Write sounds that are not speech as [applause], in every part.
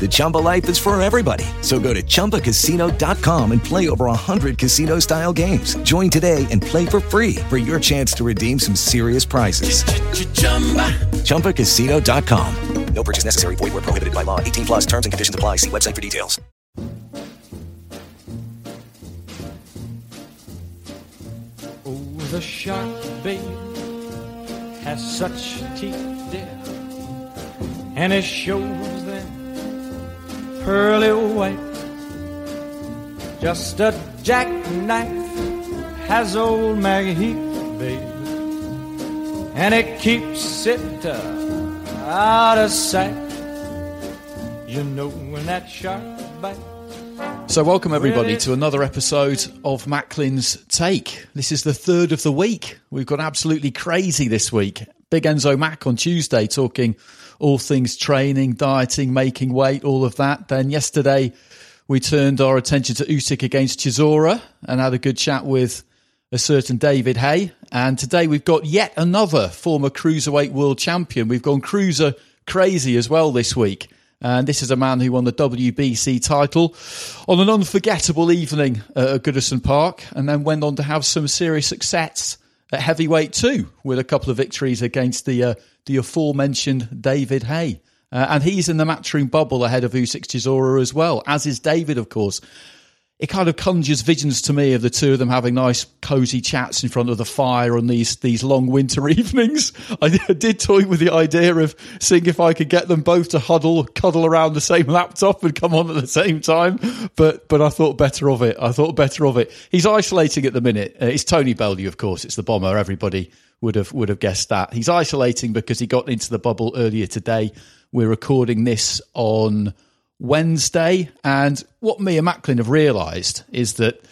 The Chumba life is for everybody. So go to ChumbaCasino.com and play over 100 casino style games. Join today and play for free for your chance to redeem some serious prizes. ChumbaCasino.com. No purchase necessary. Void were prohibited by law. 18 plus. Terms and conditions apply. See website for details. Oh, the shark, babe, has such teeth, dear, and it shows pearly white. Just a jackknife has old MacHeath, babe, and it keeps it uh, out of sight. You know when that shark bites. So, welcome everybody to another episode of Macklin's Take. This is the third of the week. We've gone absolutely crazy this week. Big Enzo Mack on Tuesday talking all things training, dieting, making weight, all of that. Then yesterday we turned our attention to Usyk against Chisora and had a good chat with a certain David Haye. And today we've got yet another former cruiserweight world champion. We've gone cruiser crazy as well this week. And this is a man who won the WBC title on an unforgettable evening at Goodison Park and then went on to have some serious success at heavyweight too, with a couple of victories against the uh, the aforementioned David Haye. Uh, and he's in the matchroom bubble ahead of Usyk Chisora as well, as is David, of course. It kind of conjures visions to me of the two of them having nice, cosy chats in front of the fire on these these long winter [laughs] evenings. I did toy with the idea of seeing if I could get them both to huddle, cuddle around the same laptop and come on at the same time. But but I thought better of it. I thought better of it. He's isolating at the minute. Uh, it's Tony Bellew, of course. It's the bomber. Everybody would have would have guessed that. He's isolating because he got into the bubble earlier today. We're recording this on Wednesday. And what me and Macklin have realised is that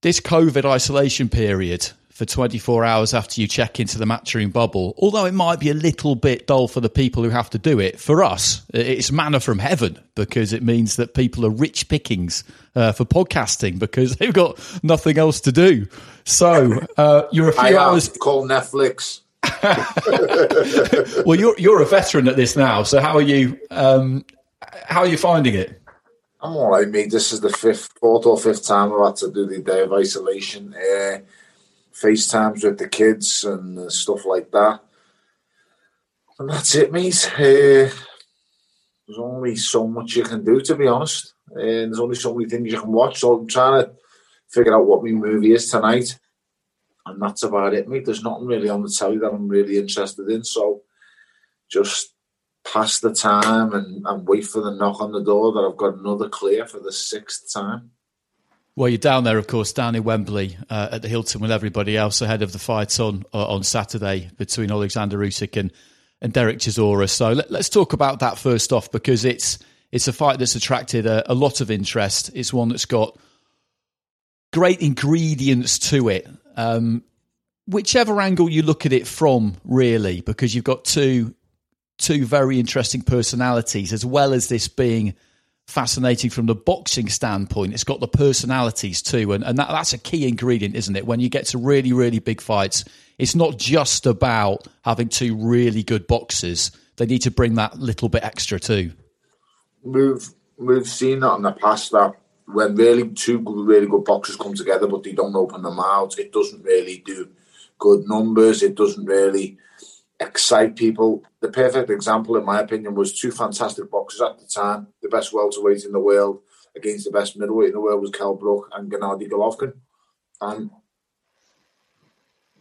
this COVID isolation period for 24 hours after you check into the matchroom bubble, although it might be a little bit dull for the people who have to do it, for us, it's manna from heaven because it means that people are rich pickings uh, for podcasting because they've got nothing else to do. So uh, you're a few I hours. Call Netflix. [laughs] well, you're you're a veteran at this now. So how are you? Um, how are you finding it? I'm all right, mate. This is the fifth, fourth or fifth time I've had to do the day of isolation. Uh, FaceTimes with the kids and stuff like that. And that's it, mate. Uh, there's only so much you can do, to be honest. Uh, there's only so many things you can watch. So I'm trying to figure out what my movie is tonight. And that's about it, mate. There's nothing really on the telly that I'm really interested in. So just pass the time and, and wait for the knock on the door that I've got another clear for the sixth time. Well, you're down there, of course, down in Wembley uh, at the Hilton with everybody else ahead of the fight on uh, on Saturday between Alexander Usyk and, and Derek Chisora. So let, us talk about that first off because it's it's a fight that's attracted a, a lot of interest. It's one that's got great ingredients to it. Um, whichever angle you look at it from, really, because you've got two two very interesting personalities, as well as this being fascinating from the boxing standpoint. It's got the personalities too, and, and that, that's a key ingredient, isn't it? When you get to really, really big fights, it's not just about having two really good boxers. They need to bring that little bit extra too. we've we've seen that in the past that when really two really good boxers come together, but they don't open their mouths, it doesn't really do good numbers. It doesn't really excite people. The perfect example, in my opinion, was two fantastic boxers at the time. The best welterweight in the world against the best middleweight in the world was Kell Brook and Gennady Golovkin. And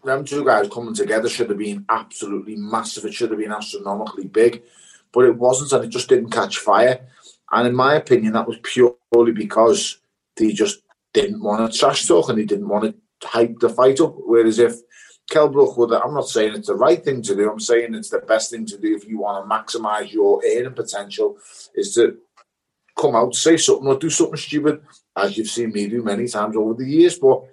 them two guys coming together should have been absolutely massive. It should have been astronomically big, but it wasn't, and it just didn't catch fire. And in my opinion, that was purely because they just didn't want to trash talk and they didn't want to hype the fight up. Whereas if Kell Brook would, I'm not saying it's the right thing to do, I'm saying it's the best thing to do if you want to maximise your earning potential, is to come out, say something, or do something stupid, as you've seen me do many times over the years. But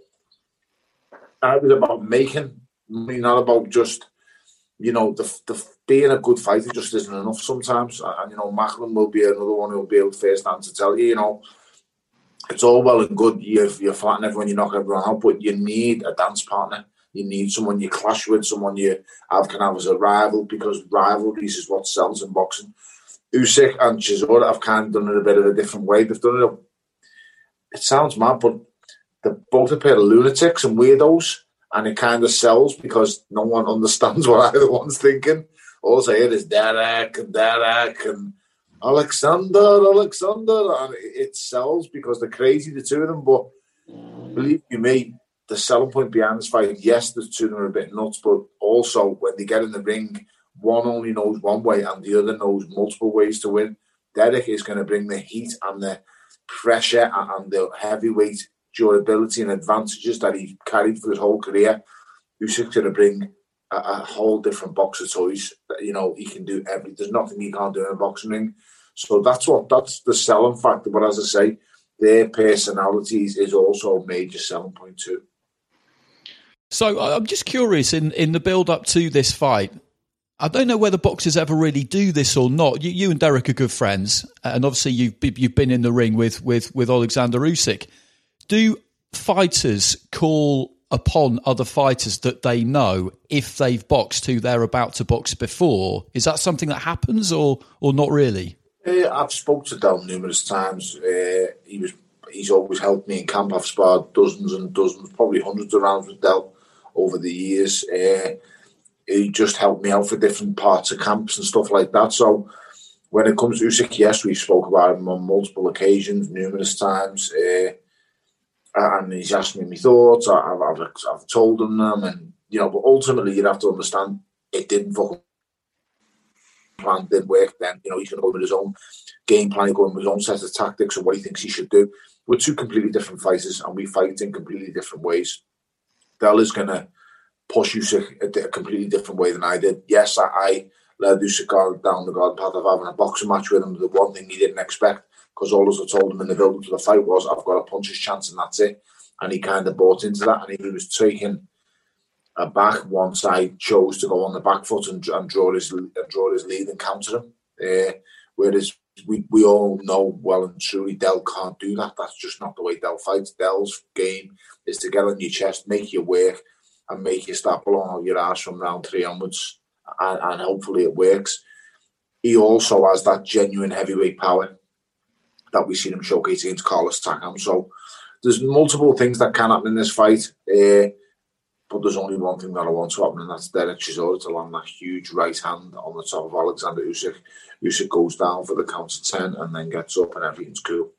I was about making money, not about just, you know, the, the being a good fighter just isn't enough sometimes. And, you know, Macklin will be another one who'll be able first hand to tell you, you know, it's all well and good. You're, you're flattening everyone, you knock everyone out, but you need a dance partner. You need someone you clash with, someone you have can have as a rival, because rivalries is what sells in boxing. Usyk and Chisora have kind of done it a bit of a different way. They've done it. It sounds mad, but they're both a pair of lunatics and weirdos, and it kind of sells because no one [laughs] understands what either one's thinking. All I hear is Derek and Derek and Alexander, Alexander, and it sells because they're crazy, the two of them. But mm. believe you me, the selling point behind this fight, yes, the two of them are a bit nuts, but also when they get in the ring, one only knows one way and the other knows multiple ways to win. Derek is going to bring the heat and the pressure and the heavyweight durability and advantages that he carried for his whole career. Usyk's going to bring a, a, whole different box of toys. You know, he can do every. There's nothing he can't do in a boxing ring. So that's what that's the selling factor. But as I say, their personalities is also a major selling point too. So I'm just curious in, in the build up to this fight. I don't know whether boxers ever really do this or not. You, you and Derek are good friends, and obviously you've you've been in the ring with with with Alexander Usyk. Do fighters call upon other fighters that they know if they've boxed who they're about to box before? Is that something that happens, or or not really? Uh, I've spoke to Del numerous times. Uh, he was he's always helped me in camp. I've sparred dozens and dozens, probably hundreds of rounds with Del over the years. Uh, he just helped me out for different parts of camps and stuff like that. So when it comes to Usyk, yes, we spoke about him on multiple occasions, numerous times. Uh, Uh, and he's asked me my thoughts. I've, I've, I've told him them, and you know, but ultimately, you have to understand it didn't fucking plan didn't work. Then you know he's going to go with his own game plan, going with his own set of tactics and what he thinks he should do. We're two completely different fighters, and we fight in completely different ways. Del is going to push Usyk a, a, completely different way than I did. Yes, I, I led Usyk down the garden path of having a boxing match with him. The one thing he didn't expect, because all I told him in the build up to the fight was, I've got a puncher's chance and that's it. And he kind of bought into that, and he was taking a back once I chose to go on the back foot and, and draw his and draw his lead and counter him. Uh, whereas we, we all know well and truly Del can't do that. That's just not the way Del fights. Del's game is to get on your chest, make you work, and make you start blowing out your ass from round three onwards. And, and hopefully it works. He also has that genuine heavyweight power that we've seen him showcase against Carlos Takam. So there's multiple things that can happen in this fight. Uh, but there's only one thing that I want to happen, and that's Derek Chisora to land that huge right hand on the top of Alexander Usyk. Usyk goes down for the count of 10 and then gets up, and everything's cool.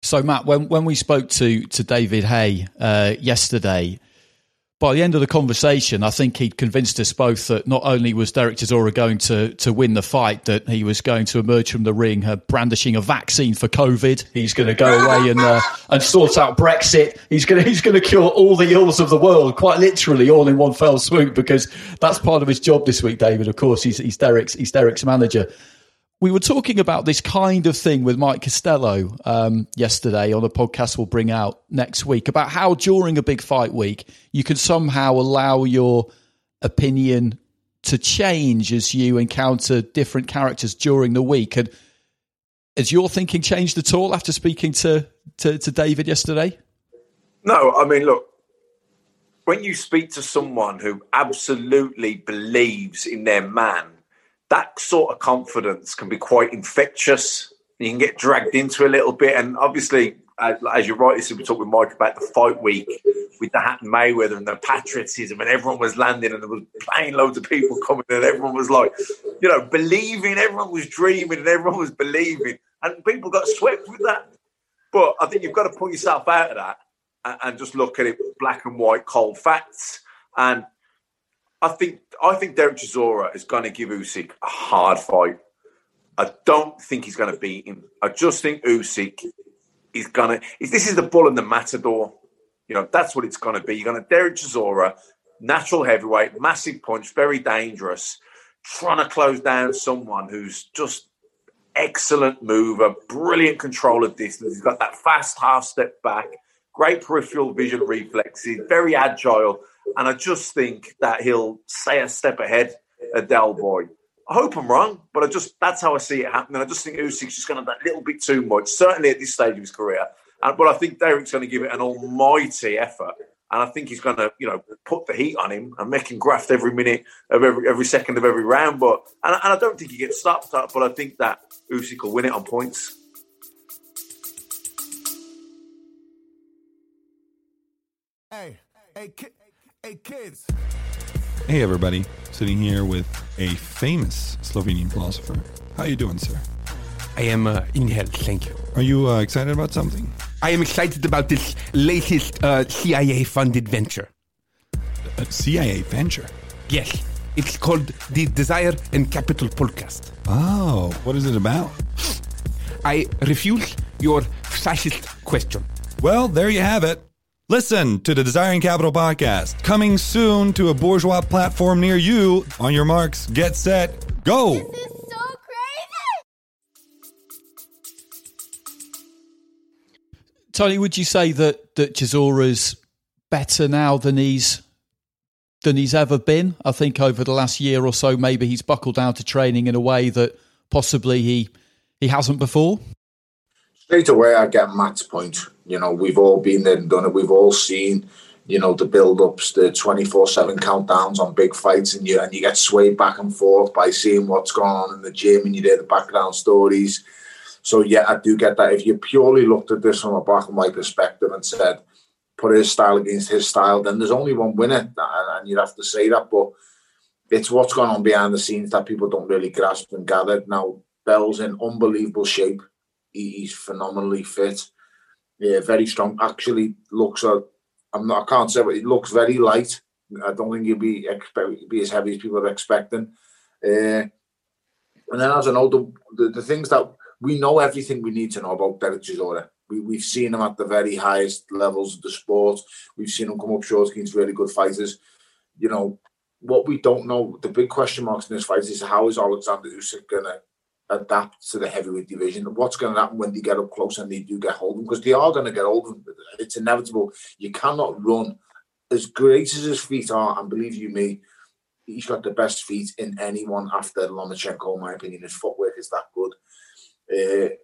So, Matt, when, when we spoke to, to David Haye uh, yesterday, by the end of the conversation, I think he'd convinced us both that not only was Derek Chisora going to, to win the fight, that he was going to emerge from the ring uh, brandishing a vaccine for COVID. He's going to go away and uh, and sort out Brexit. He's going to he's going to cure all the ills of the world, quite literally, all in one fell swoop. Because that's part of his job this week, David. Of course, he's he's Derek's he's Derek's manager. We were talking about this kind of thing with Mike Costello um, yesterday on a podcast we'll bring out next week about how during a big fight week you can somehow allow your opinion to change as you encounter different characters during the week. And has your thinking changed at all after speaking to, to, to David yesterday? No, I mean, look, when you speak to someone who absolutely believes in their man that sort of confidence can be quite infectious. You can get dragged into a little bit, and obviously, as, as you rightly said, we talked with Mike about the fight week with the Hatton Mayweather and the patriotism, and everyone was landing, and there was plane loads of people coming, and everyone was like, you know, believing, everyone was dreaming, and everyone was believing, and people got swept with that. But I think you've got to pull yourself out of that and, and just look at it black and white, cold facts. And I think I think Derek Chisora is going to give Usyk a hard fight. I don't think he's going to beat him. I just think Usyk is going to. This is the bull and the matador. You know that's what it's going to be. You're going to Derek Chisora, natural heavyweight, massive punch, very dangerous, trying to close down someone who's just excellent mover, brilliant control of distance. He's got that fast half step back, great peripheral vision reflexes, very agile. And I just think that he'll stay a step ahead of Del Boy. I hope I'm wrong, but I just that's how I see it happening. I just think Usyk's just going to that a little bit too much, certainly at this stage of his career. And, but I think Derek's going to give it an almighty effort, and I think he's going to, you know, put the heat on him and make him graft every minute of every every second of every round. But and, and I don't think he gets stopped up, but I think that Usyk will win it on points. Hey, hey, hey, kids. Hey everybody, sitting here with a famous Slovenian philosopher. How are you doing, sir? I am uh, in health, thank you. Are you uh, excited about something? I am excited about this latest uh, CIA-funded venture. A CIA venture? Yes, it's called the Desire and Capital podcast. Oh, what is it about? I refuse your fascist question. Well, there you have it. Listen to the Desiring Capital podcast, coming soon to a bourgeois platform near you. On your marks, get set, go! This is so crazy. Tony, would you say that that Chisora's better now than he's than he's ever been? I think over the last year or so, maybe he's buckled down to training in a way that possibly he he hasn't before. Straight away, I get Matt's point. You know, we've all been there and done it. We've all seen, you know, the build-ups, the twenty-four-seven countdowns on big fights, and you and you get swayed back and forth by seeing what's going on in the gym, and you hear the background stories. So yeah, I do get that. If you purely looked at this from a black and white perspective and said, put his style against his style, then there's only one winner, and you'd have to say that. But it's what's going on behind the scenes that people don't really grasp and gather. Now, Bell's in unbelievable shape. He's phenomenally fit. Yeah, very strong. Actually, looks. Uh, I'm not. I can't say, but he looks very light. I don't think he'll be expect be as heavy as people are expecting. Uh, and then, as I know, the, the, the things that we know everything we need to know about Derek Chisora. We, we've seen him at the very highest levels of the sport. We've seen him come up short against really good fighters. You know, what we don't know, the big question marks in this fight is how is Alexander Usyk going to adapt to the heavyweight division? What's going to happen when they get up close and they do get hold of him? Because they are going to get hold of him. It's inevitable. You cannot run. As great as his feet are, and believe you me, he's got the best feet in anyone after Lomachenko, in my opinion. His footwork is that good. Uh,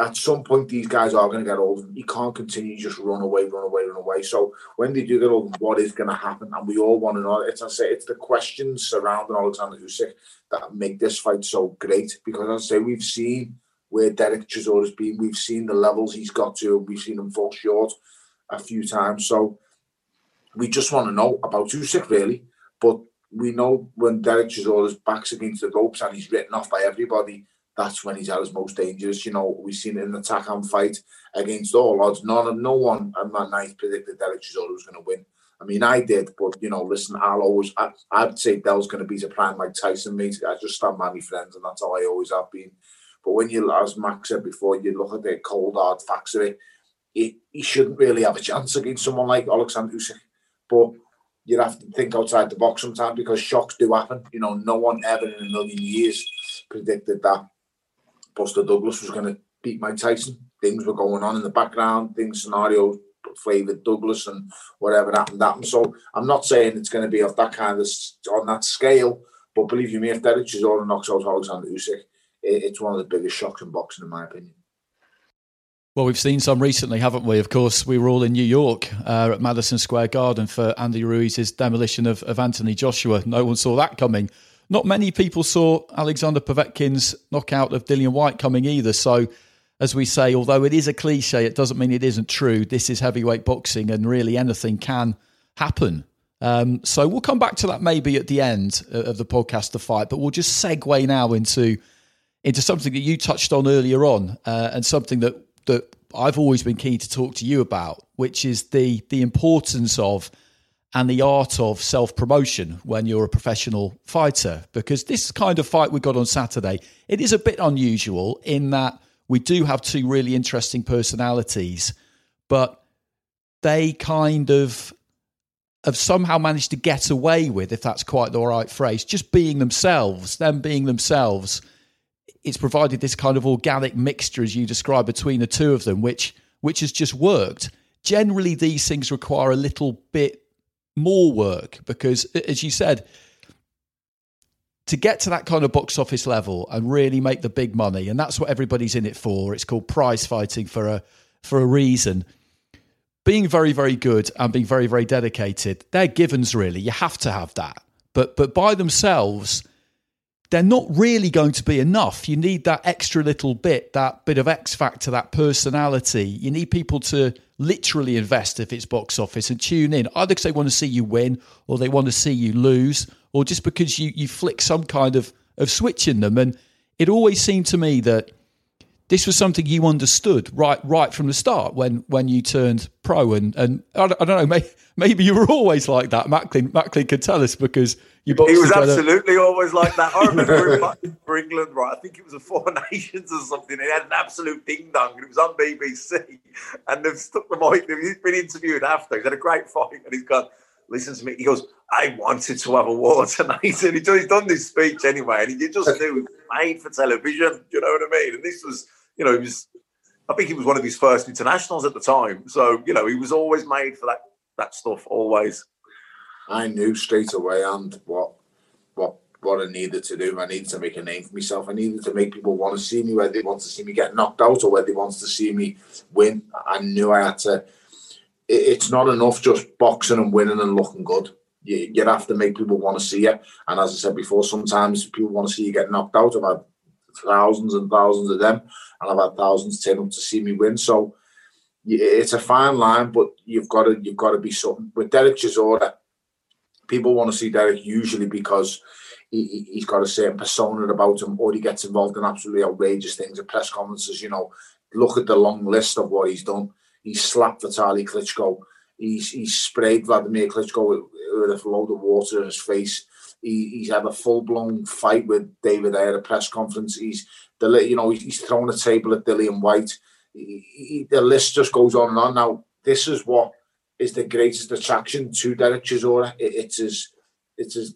at some point, these guys are going to get old. You can't continue just run away, run away, run away. So when they do get old, what is going to happen? And we all want to know. It's I say it's the questions surrounding Alexander Usyk that make this fight so great. Because I say, we've seen where Derek Chisora has been. We've seen the levels he's got to. We've seen him fall short a few times. So we just want to know about Usyk really. But we know when Derek Chisora's back's against the ropes and he's written off by everybody that's when he's at his most dangerous. You know, we've seen it in the Takam fight against all odds. None, no one on that night predicted Derek Chisora was going to win. I mean, I did, but you know, listen, I'll always, I, I'd say Del's going to be the prime like Tyson, mate. I just stand by my friends, and that's how I always have been. But when you, as Max said before, you look at the cold hard facts of it, he, he shouldn't really have a chance against someone like Alexander Usyk. But you have to think outside the box sometimes because shocks do happen. You know, no one ever in a million years predicted that Buster Douglas was going to beat Mike Tyson. Things were going on in the background, things, scenarios favoured Douglas and whatever happened, happened. So I'm not saying it's going to be of that kind of, on that scale, but believe you me, if Derek Chisora knocks out Alexander Usyk, it's one of the biggest shocks in boxing, in my opinion. Well, we've seen some recently, haven't we? Of course, we were all in New York uh, at Madison Square Garden for Andy Ruiz's demolition of, of Anthony Joshua. No one saw that coming not many people saw Alexander Povetkin's knockout of Dillian Whyte coming either. So, as we say, although it is a cliche, it doesn't mean it isn't true. This is heavyweight boxing, and really anything can happen. Um, so we'll come back to that maybe at the end of the podcast, the fight, but we'll just segue now into into something that you touched on earlier on, uh, and something that that I've always been keen to talk to you about, which is the the importance of and the art of self promotion when you're a professional fighter. Because this kind of fight we got on Saturday, it is a bit unusual in that we do have two really interesting personalities, but they kind of have somehow managed to get away with, if that's quite the right phrase, just being themselves, them being themselves. It's provided this kind of organic mixture, as you describe, between the two of them, which which has just worked. Generally, these things require a little bit more work because, as you said, to get to that kind of box office level and really make the big money, and that's what everybody's in it for. It's called prize fighting for a for a reason. Being very, very good and being very, very dedicated, they're givens really. You have to have that. But but by themselves, they're not really going to be enough. You need that extra little bit, that bit of X factor, that personality. You need people to literally invest if it's box office and tune in, either because they want to see you win or they want to see you lose, or just because you, you flick some kind of, of switch in them. And it always seemed to me that this was something you understood right right from the start when when you turned pro and and I don't, I don't know maybe, maybe you were always like that. Macklin Macklin could tell us because you he was together. absolutely always like that. I remember [laughs] for England right? I think it was a Four [laughs] Nations or something. It had an absolute ding dong and it was on BBC and they've stuck the mic he's been interviewed after. He's had a great fight and he's gone listen to me. He goes I wanted to have a war [laughs] tonight. And he's done this speech anyway and he just knew it was made for television do you know what I mean? And this was you know, he was. I think he was one of his first internationals at the time. So you know, he was always made for that that stuff. Always. I knew straight away and what what what I needed to do. I needed to make a name for myself. I needed to make people want to see me, whether they want to see me get knocked out or whether they want to see me win. I knew I had to. It's not enough just boxing and winning and looking good. You, you have to make people want to see you. And as I said before, sometimes people want to see you get knocked out. I've had thousands and thousands of them and I've had thousands turn up to see me win. So it's a fine line, but you've got to you've got to be something. With Derek Chisora, people want to see Derek usually because he, he's got a certain persona about him, or he gets involved in absolutely outrageous things at press conferences. You know, look at the long list of what he's done. He slapped Vitaly Klitschko. He's he's sprayed Vladimir Klitschko with, with a load of water in his face. He, he's had a full blown fight with David Haye at a press conference. He's the you know he's thrown a table at Dillian Whyte. He, he, the list just goes on and on. Now this is what is the greatest attraction to Derek Chisora. It, it's his it's his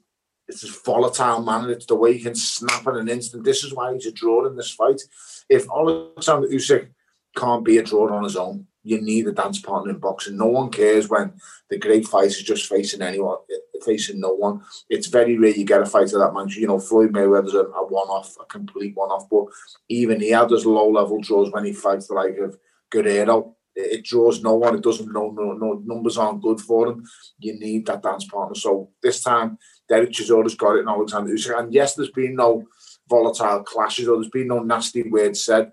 it's his volatile manner. It's the way he can snap in an instant. This is why he's a draw in this fight. If Alexander Usyk can't be a draw on his own, you need a dance partner in boxing. No one cares when the great fight is just facing anyone, facing no one. It's very rare you get a fight of that man. You know, Floyd Mayweather's a, a one-off, a complete one-off. But even he had those low-level draws when he fights the like of Guerrero. It, it draws no one. It doesn't. No, no, no numbers aren't good for him. You need that dance partner. So this time, Derek Chisora's got it, and Alexander Usyk. And yes, there's been no volatile clashes or there's been no nasty words said,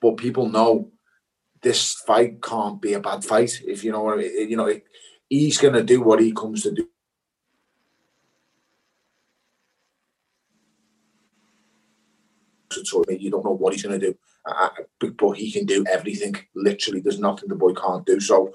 but people know this fight can't be a bad fight. If you know what I mean, you know, he's going to do what he comes to do. You don't know what he's going to do, but he can do everything. Literally, there's nothing the boy can't do. So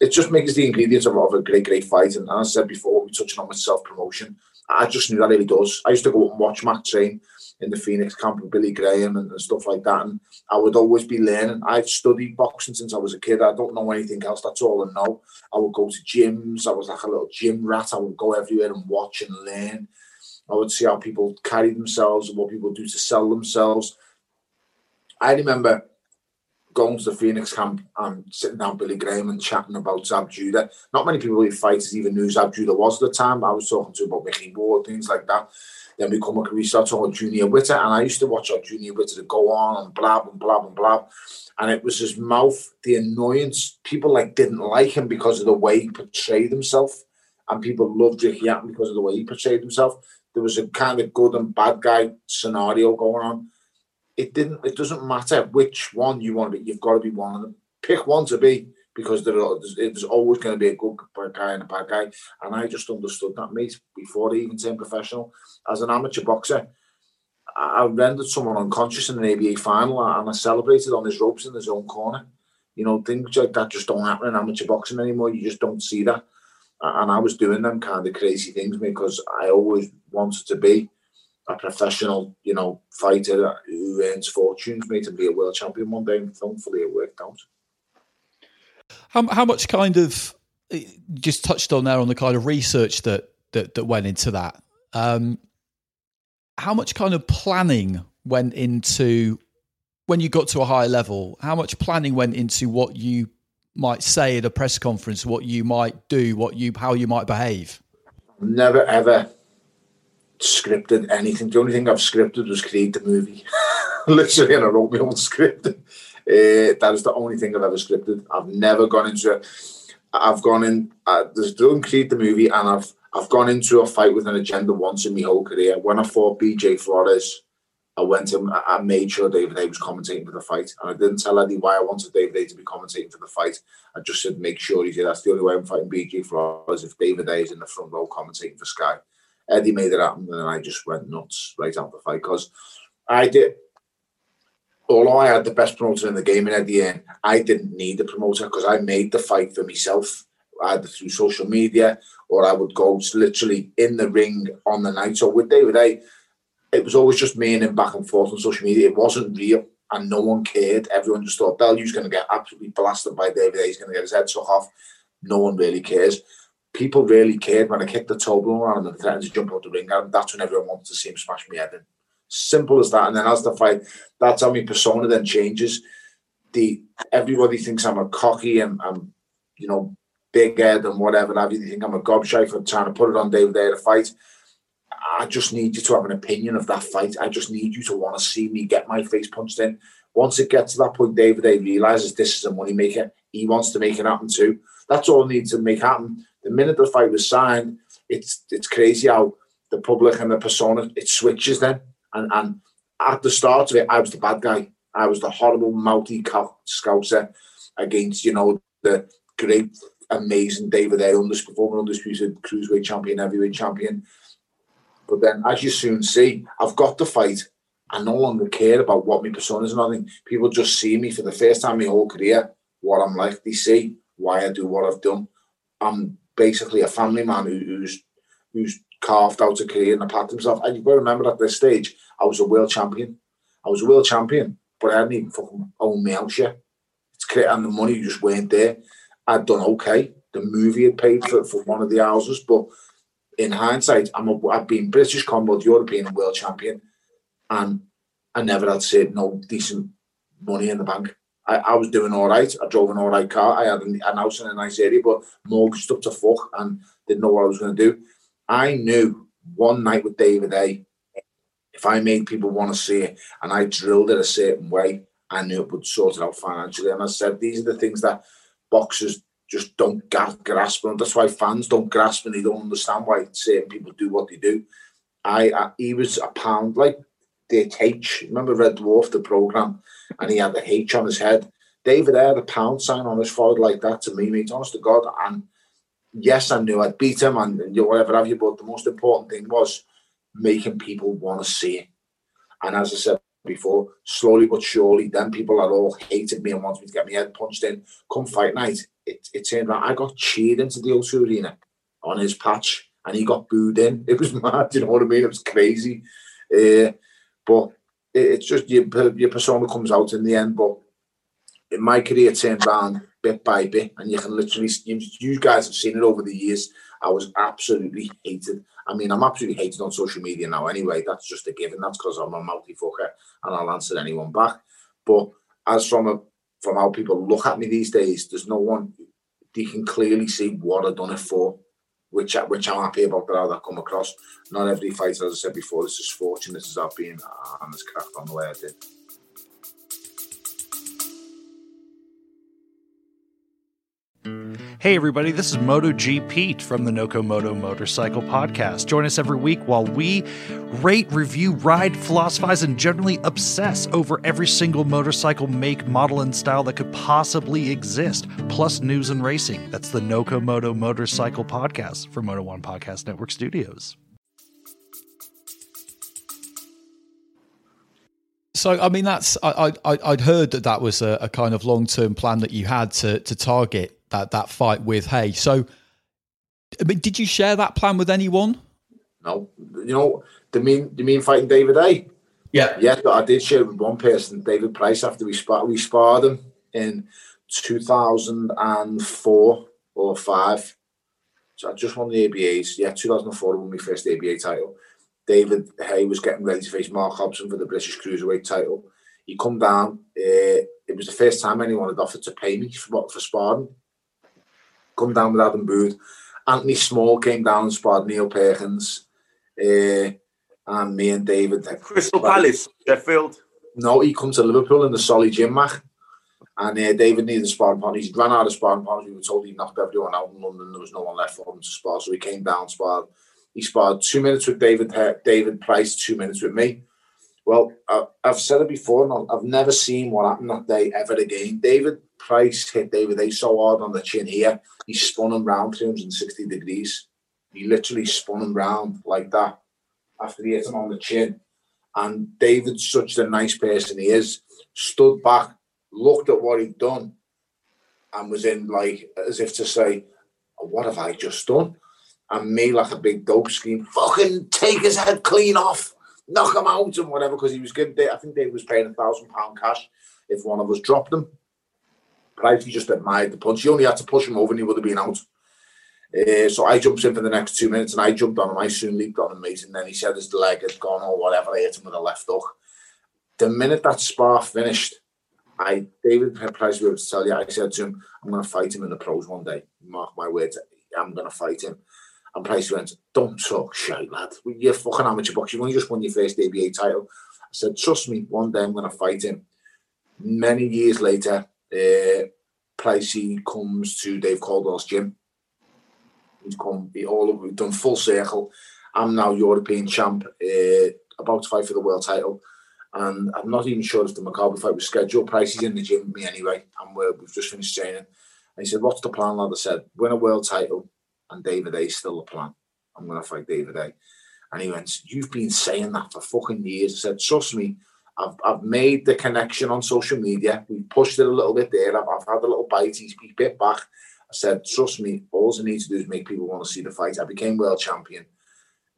it just makes the ingredients of, of a great, great fight. And as I said before, we touching on with self promotion. I just knew that really does. I used to go and watch Matt train in the Phoenix camp with Billy Graham and, and, stuff like that. And I would always be learning. I'd studied boxing since I was a kid. I don't know anything else. That's all I know. I would go to gyms. I was like a little gym rat. I would go everywhere and watch and learn. I would see how people carry themselves and what people do to sell themselves. I remember going to the Phoenix camp and sitting down Billy Graham and chatting about Zab Judah. Not many people who fighters even knew Zab Judah was at the time. I was talking to about Micky Ward, things like that. Then we come up, and we start talking Junior Witter, and I used to watch our Junior Witter to go on and blab and blab and blab. And it was his mouth, the annoyance. People like didn't like him because of the way he portrayed himself. And people loved Ricky Hatton because of the way he portrayed himself. there was a kind of good and bad guy scenario going on. It didn't. It doesn't matter which one you want to be. You've got to be one of them. Pick one to be because there are, there's always going to be a good guy and a bad guy. And I just understood that, mate, before I even turned professional. As an amateur boxer, I rendered someone unconscious in an ABA final and I celebrated on his ropes in his own corner. You know, things like that just don't happen in amateur boxing anymore. You just don't see that. And I was doing them kind of crazy things because I always wanted to be a professional, you know, fighter who earns fortunes, mate, and be a world champion one day. And thankfully, it worked out. How, how much kind of just touched on there on the kind of research that that, that went into that? Um, how much kind of planning went into when you got to a higher level? How much planning went into what you might say at a press conference, what you might do, what you how you might behave? Never ever scripted anything. The only thing I've scripted was Creed the movie. [laughs] Literally, and I wrote my own script. Uh, that is the only thing I've ever scripted. I've never gone into. I've gone in. Uh, there's doing Creed the movie, and I've I've gone into a fight with an agenda once in my whole career. When I fought BJ Flores, I went and I made sure David Haye was commentating for the fight. And I didn't tell Eddie why I wanted David Haye to be commentating for the fight. I just said, make sure he's here. That's the only way I'm fighting BJ Flores if David Haye is in the front row commentating for Sky. Eddie made it happen, and I just went nuts right out the fight because I did. Although I had the best promoter in the game in Eddie Hearn, I didn't need a promoter because I made the fight for myself, either through social media or I would go literally in the ring on the night. So with David it was always just me and him back and forth on social media. It wasn't real, and no one cared. Everyone just thought Bellew's going to get absolutely blasted by David. He's going to get his head sucked off. No one really cares people really cared when I kicked the Toblerone around and threatened to jump out the ring. And that's when everyone wanted to see him smash me head in. Simple as that. And then as the fight, that's how my persona then changes. The everybody thinks I'm a cocky and I'm, you know, big head and whatever you. They think I'm a gobshite for trying to put it on David Day to fight. I just need you to have an opinion of that fight. I just need you to want to see me get my face punched in. Once it gets to that point, David Day realizes this is a moneymaker. He wants to make it happen too. That's all I need to make happen. The minute the fight was signed, it's it's crazy how the public and the persona it switches then. And and at the start of it, I was the bad guy. I was the horrible mouthy scouser against you know the great, amazing David Haye. Former undisputed cruiserweight champion, heavyweight champion. But then, as you soon see, I've got the fight. I no longer care about what my persona is. Nothing. People just see me for the first time in my whole career. What I'm like. They see why I do what I've done. I'm basically a family man who, who's who's carved out a career and a path himself. And you've got to remember at this stage, I was a world champion. I was a world champion, but I hadn't even fucking owned my house yet. It's clear, and the money just weren't there. I'd done okay. The movie had paid for, for one of the houses, but in hindsight, I'm a, I've been British Commonwealth, European, and world champion, and I never had said no decent money in the bank. I, I was doing all right. I drove an all right car. I had an, an house in a nice area, but mortgaged up to fuck and didn't know what I was going to do. I knew one night with David Haye, if I made people want to see it and I drilled it a certain way, I knew it would sort it out financially. And I said, these are the things that boxers just don't grasp. And that's why fans don't grasp and they don't understand why certain people do what they do. I, I he was a pound like the H. Remember Red Dwarf, the program? and he had the H on his head. David had a pound sign on his forehead like that to me, mate, honest to God. And yes, I knew I'd beat him and, and whatever have you, but the most important thing was making people want to see it. And as I said before, slowly but surely, then people had all hated me and wanted me to get my head punched in. Come fight night, it, it turned out I got cheered into the O2 Arena on his patch and he got booed in. [laughs] It was mad, you know what I mean? It was crazy. Uh, but it's just your your persona comes out in the end. But in my career, turned around bit by bit, and you can literally you, you guys have seen it over the years. I was absolutely hated. I mean, I'm absolutely hated on social media now. Anyway, that's just a given. That's because I'm a multi fucker and I'll answer anyone back. But as from a from how people look at me these days, there's no one. They can clearly see what I've done it for which which I'm happy about how that come across. Not every fighter, as I said before, this is fortunate as I've been uh, and has cracked on the way I did. Hey, everybody, this is MotoGPete from the Noco Moto Motorcycle Podcast. Join us every week while we rate, review, ride, philosophize, and generally obsess over every single motorcycle make, model, and style that could possibly exist, plus news and racing. That's the Noco Moto Motorcycle Podcast for Moto One Podcast Network Studios. So, I mean, that's I, I I'd heard that that was a, a kind of long term plan that you had to to target that that fight with Haye. So, I mean, did you share that plan with anyone? No, you know, the mean the mean fighting David Haye. Yeah, yeah, but I did share with one person, David Price, after we sparred we sparred him in two thousand and four or five. So I just won the ABAs. Yeah, two thousand and four won my first ABA title. David Haye was getting ready to face Mark Hobson for the British Cruiserweight title. He come down. Uh, it was the first time anyone had offered to pay me for, for sparring. Come down with Adam Booth. Anthony Small came down and sparred Neil Perkins. Uh, and me and David. Crystal Palace, Sheffield. No, he come to Liverpool in the Solly Gym Mac. And uh, David needed a sparring partner. He ran out of sparring partners. We were told he knocked everyone out in London. There was no one left for him to spar. So he came down, sparred he sparred two minutes with David David Price, two minutes with me. Well, I, have said it before, and I've never seen what happened that day ever again. David Price hit David Haye so hard on the chin here, he spun him round 360 degrees. He literally spun him round like that after he hit him on the chin. And David's such a nice person he is, stood back, looked at what he'd done, and was in like as if to say, What have I just done? and me like a big dope scheme, fucking take his head clean off, knock him out and whatever, because he was giving, I think David was paying a thousand pound cash if one of us dropped him. Price, he just admired the punch. He only had to push him over and he would have been out. Uh, so I jumped in for the next two minutes and I jumped on him. I soon leaped on him, mate. And then he said his leg had gone or whatever. I hit him with a left hook. The minute that spar finished, I David Price to tell you, I said to him, I'm going to fight him in the pros one day. Mark my words, I'm going to fight him. And Price went, Don't talk shit, lad. You're fucking amateur boxer. You only just won your first ABA title. I said, Trust me, one day I'm going to fight him. Many years later, uh, Pricey comes to Dave Coldwell's gym. He's come, he, all of, done full circle. I'm now European champ, uh, about to fight for the world title. And I'm not even sure if the McCarthy fight was scheduled. Pricey's in the gym with me anyway, and we have just finished training. And he said, What's the plan, lad? I said, Win a world title and David Haye still the plan. I'm going to fight David Haye. And he went, You've been saying that for fucking years. I said, Trust me, I've, I've made the connection on social media. We pushed it a little bit there. I've, I've had a little bite. He's bit back. I said, Trust me, all I need to do is make people want to see the fight. I became world champion.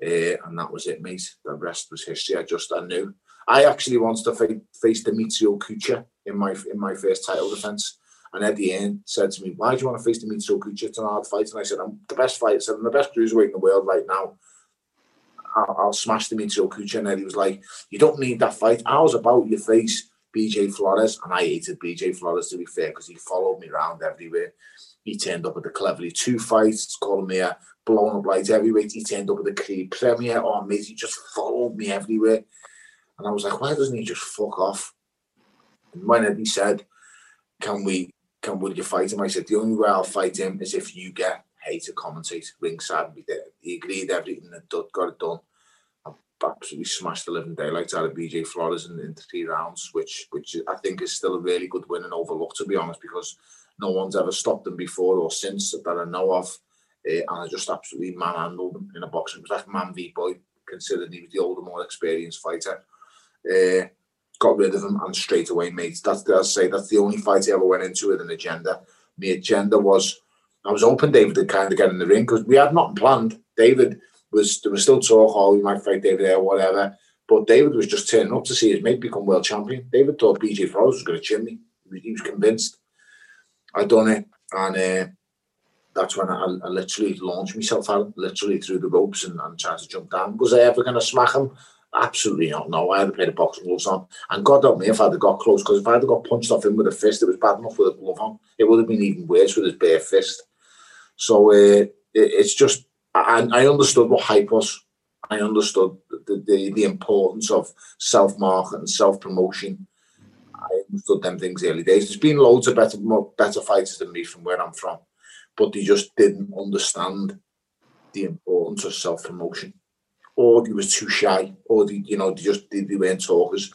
Uh, and that was it, mate. The rest was history. I just I knew. I actually wanted to face, face Demetrio Kucha in my in my first title defense. And Eddie Hearn said to me, Why do you want to face Demetrio Kucha? It's an hard fight. And I said, I'm the best fighter. I said, I'm the best cruiserweight in the world right now. I'll, I'll smash Demetrio Kucha. And Eddie was like, You don't need that fight. I was about your face, BJ Flores. And I hated BJ Flores, to be fair, because he followed me around everywhere. He turned up at the Cleverly 2 fights, calling me a blown up light heavyweight. He turned up at the Creed Premier. Oh, he just followed me everywhere. And I was like, Why doesn't he just fuck off? And when Eddie said, Can we can will you fight him? I said the only way I'll fight him is if you get Haye to commentate ringside. We did. He agreed everything and got it done. I absolutely smashed the living daylights out of BJ Flores in, in three rounds, which which I think is still a really good win and overlooked to be honest, because no one's ever stopped him before or since that I know of. Uh, and I just absolutely manhandled him in a boxing. It was like man v boy, considering he was the older, more experienced fighter. Uh, got rid of him and straight away, mate. That's I say that's the only fight I ever went into with an agenda. My agenda was I was hoping David would kind of get in the ring because we had nothing planned. David was there was still talk, oh, we might fight David there, or whatever. But David was just turning up to see his mate become world champion. David thought BJ Flores was going to chin me. He was convinced. I done it, and uh, that's when I, I, literally launched myself out, literally through the ropes and, and tried to jump down. Was I ever going to smack him? Absolutely not. No, I had to play the boxing gloves on. And God help me if I'd have got close, because if I'd have got punched off him with a fist, it was bad enough with a glove on. It would have been even worse with his bare fist. So uh, it, it's just, I, I understood what hype was. I understood the, the, the importance of self market and self promotion. I understood them things early days. There's been loads of better more, better fighters than me from where I'm from. but they just didn't understand the importance of self promotion, or they was too shy, or they, you know, they just they, they weren't talkers.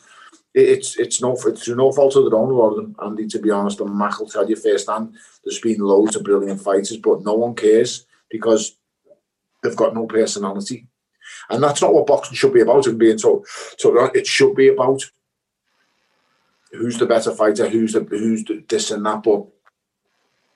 It, it's it's no it's no fault of their own, a lot of them. Andy, to be honest, and Mac will tell you firsthand, there's been loads of brilliant fighters, but no one cares because they've got no personality. And that's not what boxing should be about and being told. So it should be about who's the better fighter, who's the who's the, this and that. But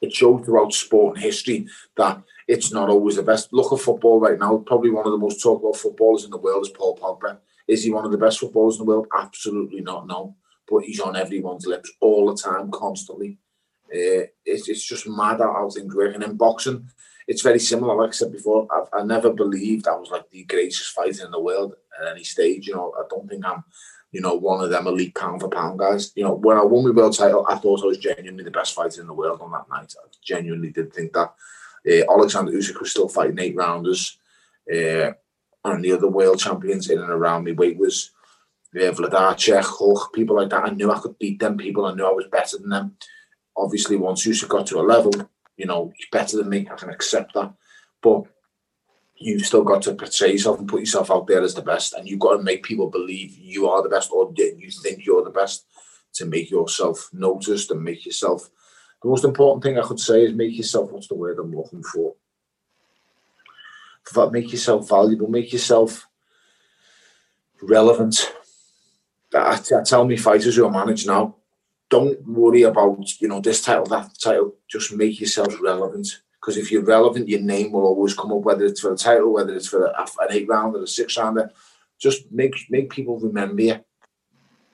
it shows throughout sport and history that it's not always the best. Look at football right now. Probably one of the most talked about footballers in the world is Paul Pogba. Is he one of the best footballers in the world? Absolutely not. No, but he's on everyone's lips all the time, constantly. Uh, it's, it's just mad how things work. And in boxing, it's very similar. Like I said before, I've, I never believed I was like the greatest fighter in the world at any stage. You know, I don't think I'm, you know, one of them elite pound for pound guys. You know, when I won my world title, I thought I was genuinely the best fighter in the world on that night. I genuinely did think that. Uh, Alexander Usyk was still fighting eight rounders. Uh, and the other world champions in and around me weight was Huck, people like that. I knew I could beat them people. I knew I was better than them. Obviously, once Usyk got to a level, you know, he's better than me. I can accept that. But you've still got to portray yourself and put yourself out there as the best. And you've got to make people believe you are the best or you think you're the best to make yourself noticed and make yourself. The most important thing I could say is make yourself, what's the word I'm looking for? Make yourself valuable, make yourself relevant. I, I tell me fighters who are managed now, don't worry about you know this title, that title. Just make yourself relevant. Because if you're relevant, your name will always come up, whether it's for a title, whether it's for a, an eight rounder, a six rounder. Just make make people remember you.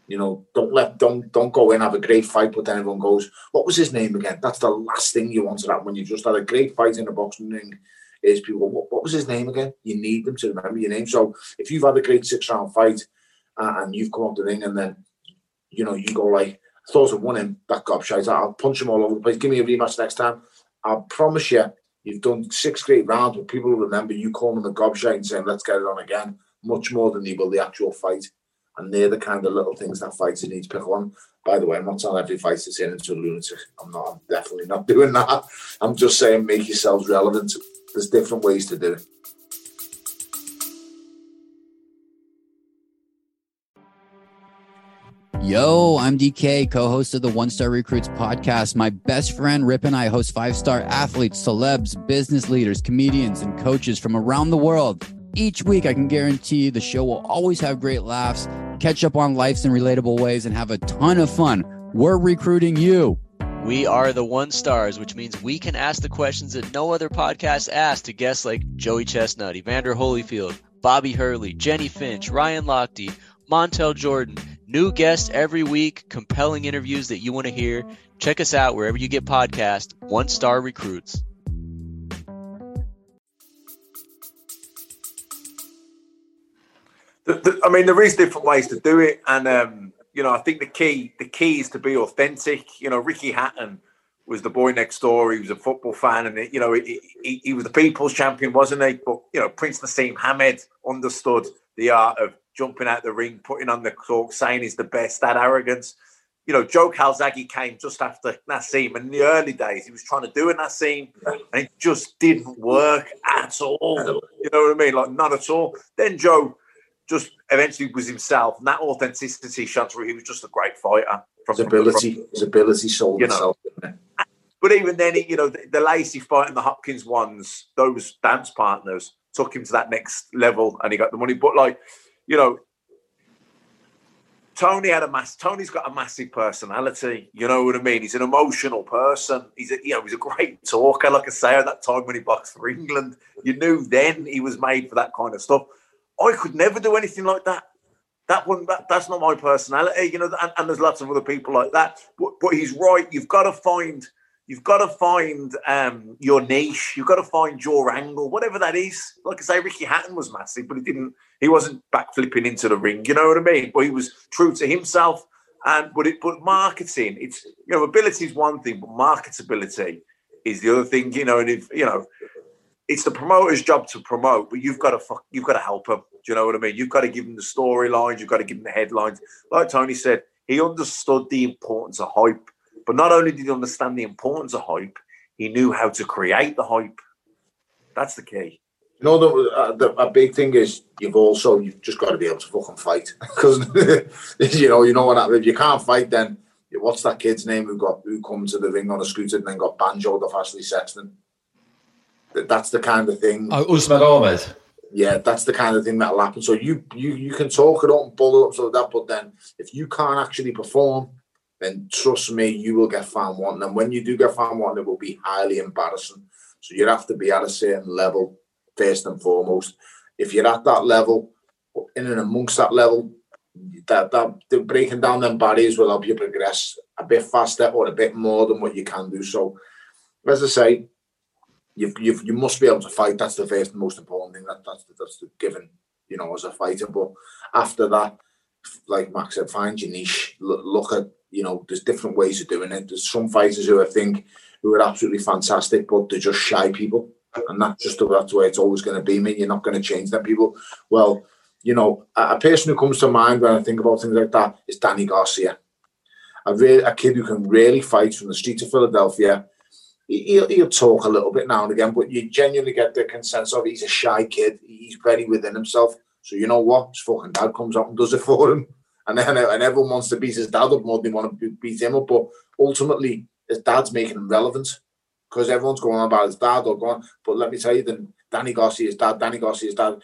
You know, don't let don't don't go in have a great fight, but then everyone goes, "What was his name again?" That's the last thing you want to happen when you just had a great fight in a boxing ring. Is people, what, what was his name again? You need them to remember your name. So if you've had a great six round fight uh, and you've come up the ring and then you know you go like, I thought I won him, that gobshite. I'll punch him all over the place. Give me a rematch next time. I promise you, you've done six great rounds, but people will remember you calling them a gobshite and saying, let's get it on again, much more than they will the actual fight. And they're the kind of little things that fighters need to pick on. By the way, I'm not telling every fighter to turn into a lunatic. I'm not. I'm definitely not [laughs] doing that. I'm just saying make yourselves relevant. There's different ways to do it. Yo, I'm DK, co host of the One Star Recruits podcast. My best friend Rip and I host five star athletes, celebs, business leaders, comedians, and coaches from around the world. Each week, I can guarantee the show will always have great laughs, catch up on life's in relatable ways, and have a ton of fun. We're recruiting you. We are the One Stars, which means we can ask the questions that no other podcast asks to guests like Joey Chestnut, Evander Holyfield, Bobby Hurley, Jennie Finch, Ryan Lochte, Montel Jordan. New guests every week, compelling interviews that you want to hear. Check us out wherever you get podcasts. One Star Recruits. I mean, there is different ways to do it, and um, you know, I think the key the key is to be authentic. You know, Ricky Hatton was the boy next door. He was a football fan, and it, you know, he, he, he was the people's champion, wasn't he? But you know, Prince Naseem Hamed understood the art of jumping out the ring, putting on the cloak, saying he's the best. That arrogance. You know, Joe Calzaghe came just after Naseem, and in the early days, he was trying to do a Naseem, and it just didn't work at all. You know what I mean? Like, none at all. Then Joe just eventually was himself, and that authenticity shone through. He was just a great fighter. His ability, his ability sold you know. itself. But even then, you know, the, the Lacy fight and the Hopkins ones, those dance partners took him to that next level, and he got the money. But like, you know, Tony had a mass. Tony's got a massive personality. You know what I mean? He's an emotional person. He's a, you know, he's a great talker. Like I say, at that time when he boxed for England, you knew then he was made for that kind of stuff. I could never do anything like that. That one, that, that's not my personality, you know. And, and, there's lots of other people like that. But, but he's right. You've got to find, you've got to find um, your niche. You've got to find your angle, whatever that is. Like I say, Ricky Hatton was massive, but he didn't. He wasn't backflipping into the ring. You know what I mean? But he was true to himself. And but it, but marketing, it's you know, ability is one thing, but marketability is the other thing. You know, and if you know, it's the promoter's job to promote, but you've got to fuck, you've got to help him. Do you know what I mean? You've got to give him the storylines. You've got to give him the headlines. Like Tony said, he understood the importance of hype. But not only did he understand the importance of hype, he knew how to create the hype. That's the key. You know, the, uh, the a big thing is you've also you've just got to be able to fucking fight [laughs] because [laughs] you know you know what if you can't fight then what's that kid's name who got who come to the ring on a scooter and then got banjoed off Ashley Sexton? That, that's the kind of thing. Oh, Usman Ahmed. Yeah, that's the kind of thing that'll happen. So you you you can talk it up and bull it up so that, but then if you can't actually perform, then trust me, you will get found wanting. And when you do get found wanting, it will be highly embarrassing. So you have to be at a certain level first and foremost. If you're at that level, in and amongst that level, that that the breaking down them barriers will help you progress a bit faster or a bit more than what you can do. So, as I say, you you you must be able to fight. That's the first and most important thing. That that's that's the given, you know, as a fighter. But after that, like Max said, find your niche. Look, at you know, there's different ways of doing it. There's some fighters who I think who are absolutely fantastic, but they're just shy people, and that's just that's the way it's always going to be. Mean, you're not going to change that people. Well, you know, a, a person who comes to mind when I think about things like that is Danny Garcia. A, real, a kid who can really fight from the streets of Philadelphia. He'll, he'll talk a little bit now and again, but you genuinely get the consensus of he's a shy kid. He's very within himself. So you know what? His fucking dad comes up and does it for him. [laughs] And then and everyone wants to beat his dad up more than they want to beat him up. But ultimately, his dad's making him relevant because everyone's going on about his dad or going. But let me tell you, then Danny Garcia's dad, Danny Garcia's dad,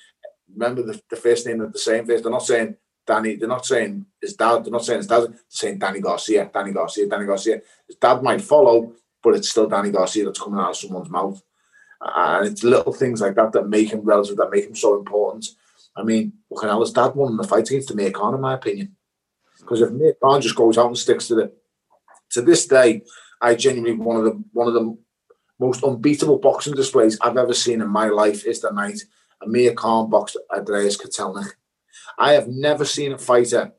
remember the, the first name of the same face. They're not saying Danny. They're not saying his dad. They're not saying his dad. They're saying Danny Garcia. Danny Garcia. Danny Garcia. His dad might follow, but it's still Danny Garcia that's coming out of someone's mouth. And it's little things like that that make him relative, that make him so important. I mean, his dad won in the fight against Amir Khan, in my opinion. Because if Amir Khan just goes out and sticks to the, to this day, I genuinely one of the one of the most unbeatable boxing displays I've ever seen in my life is the night Amir Khan boxed Andreas Kotelnik. I have never seen a fighter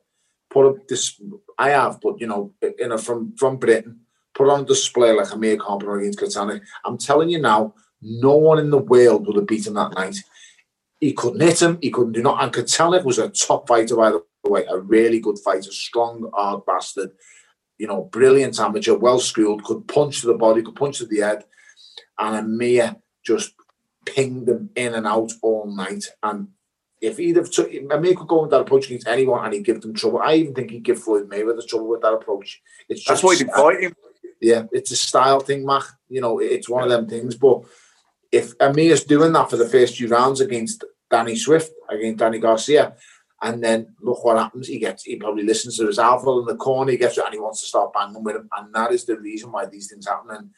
put up this. I have, but you know, in a, from from Britain, put on display like Amir put against Kotelnik. I'm telling you now, no one in the world would have beaten that night. He couldn't hit him. He couldn't do not. And Kotelnik was a top fighter, by the way, a really good fighter, strong, hard bastard. You know, brilliant amateur, well schooled, could punch to the body, could punch to the head. And Amir just pinged them in and out all night. And if he'd have took, Amir could go with that approach against anyone and he'd give them trouble. I even think he'd give Floyd Mayweather trouble with that approach. It's just That's why he didn't fight him. Yeah, it's a style thing, Mac. You know, it's one of them things. But if Amir's doing that for the first few rounds against Danny Swift, against Danny Garcia, and then look what happens. He gets he probably listens to his alpha in the corner, he gets it and he wants to start banging with him. And that is the reason why these things happen. And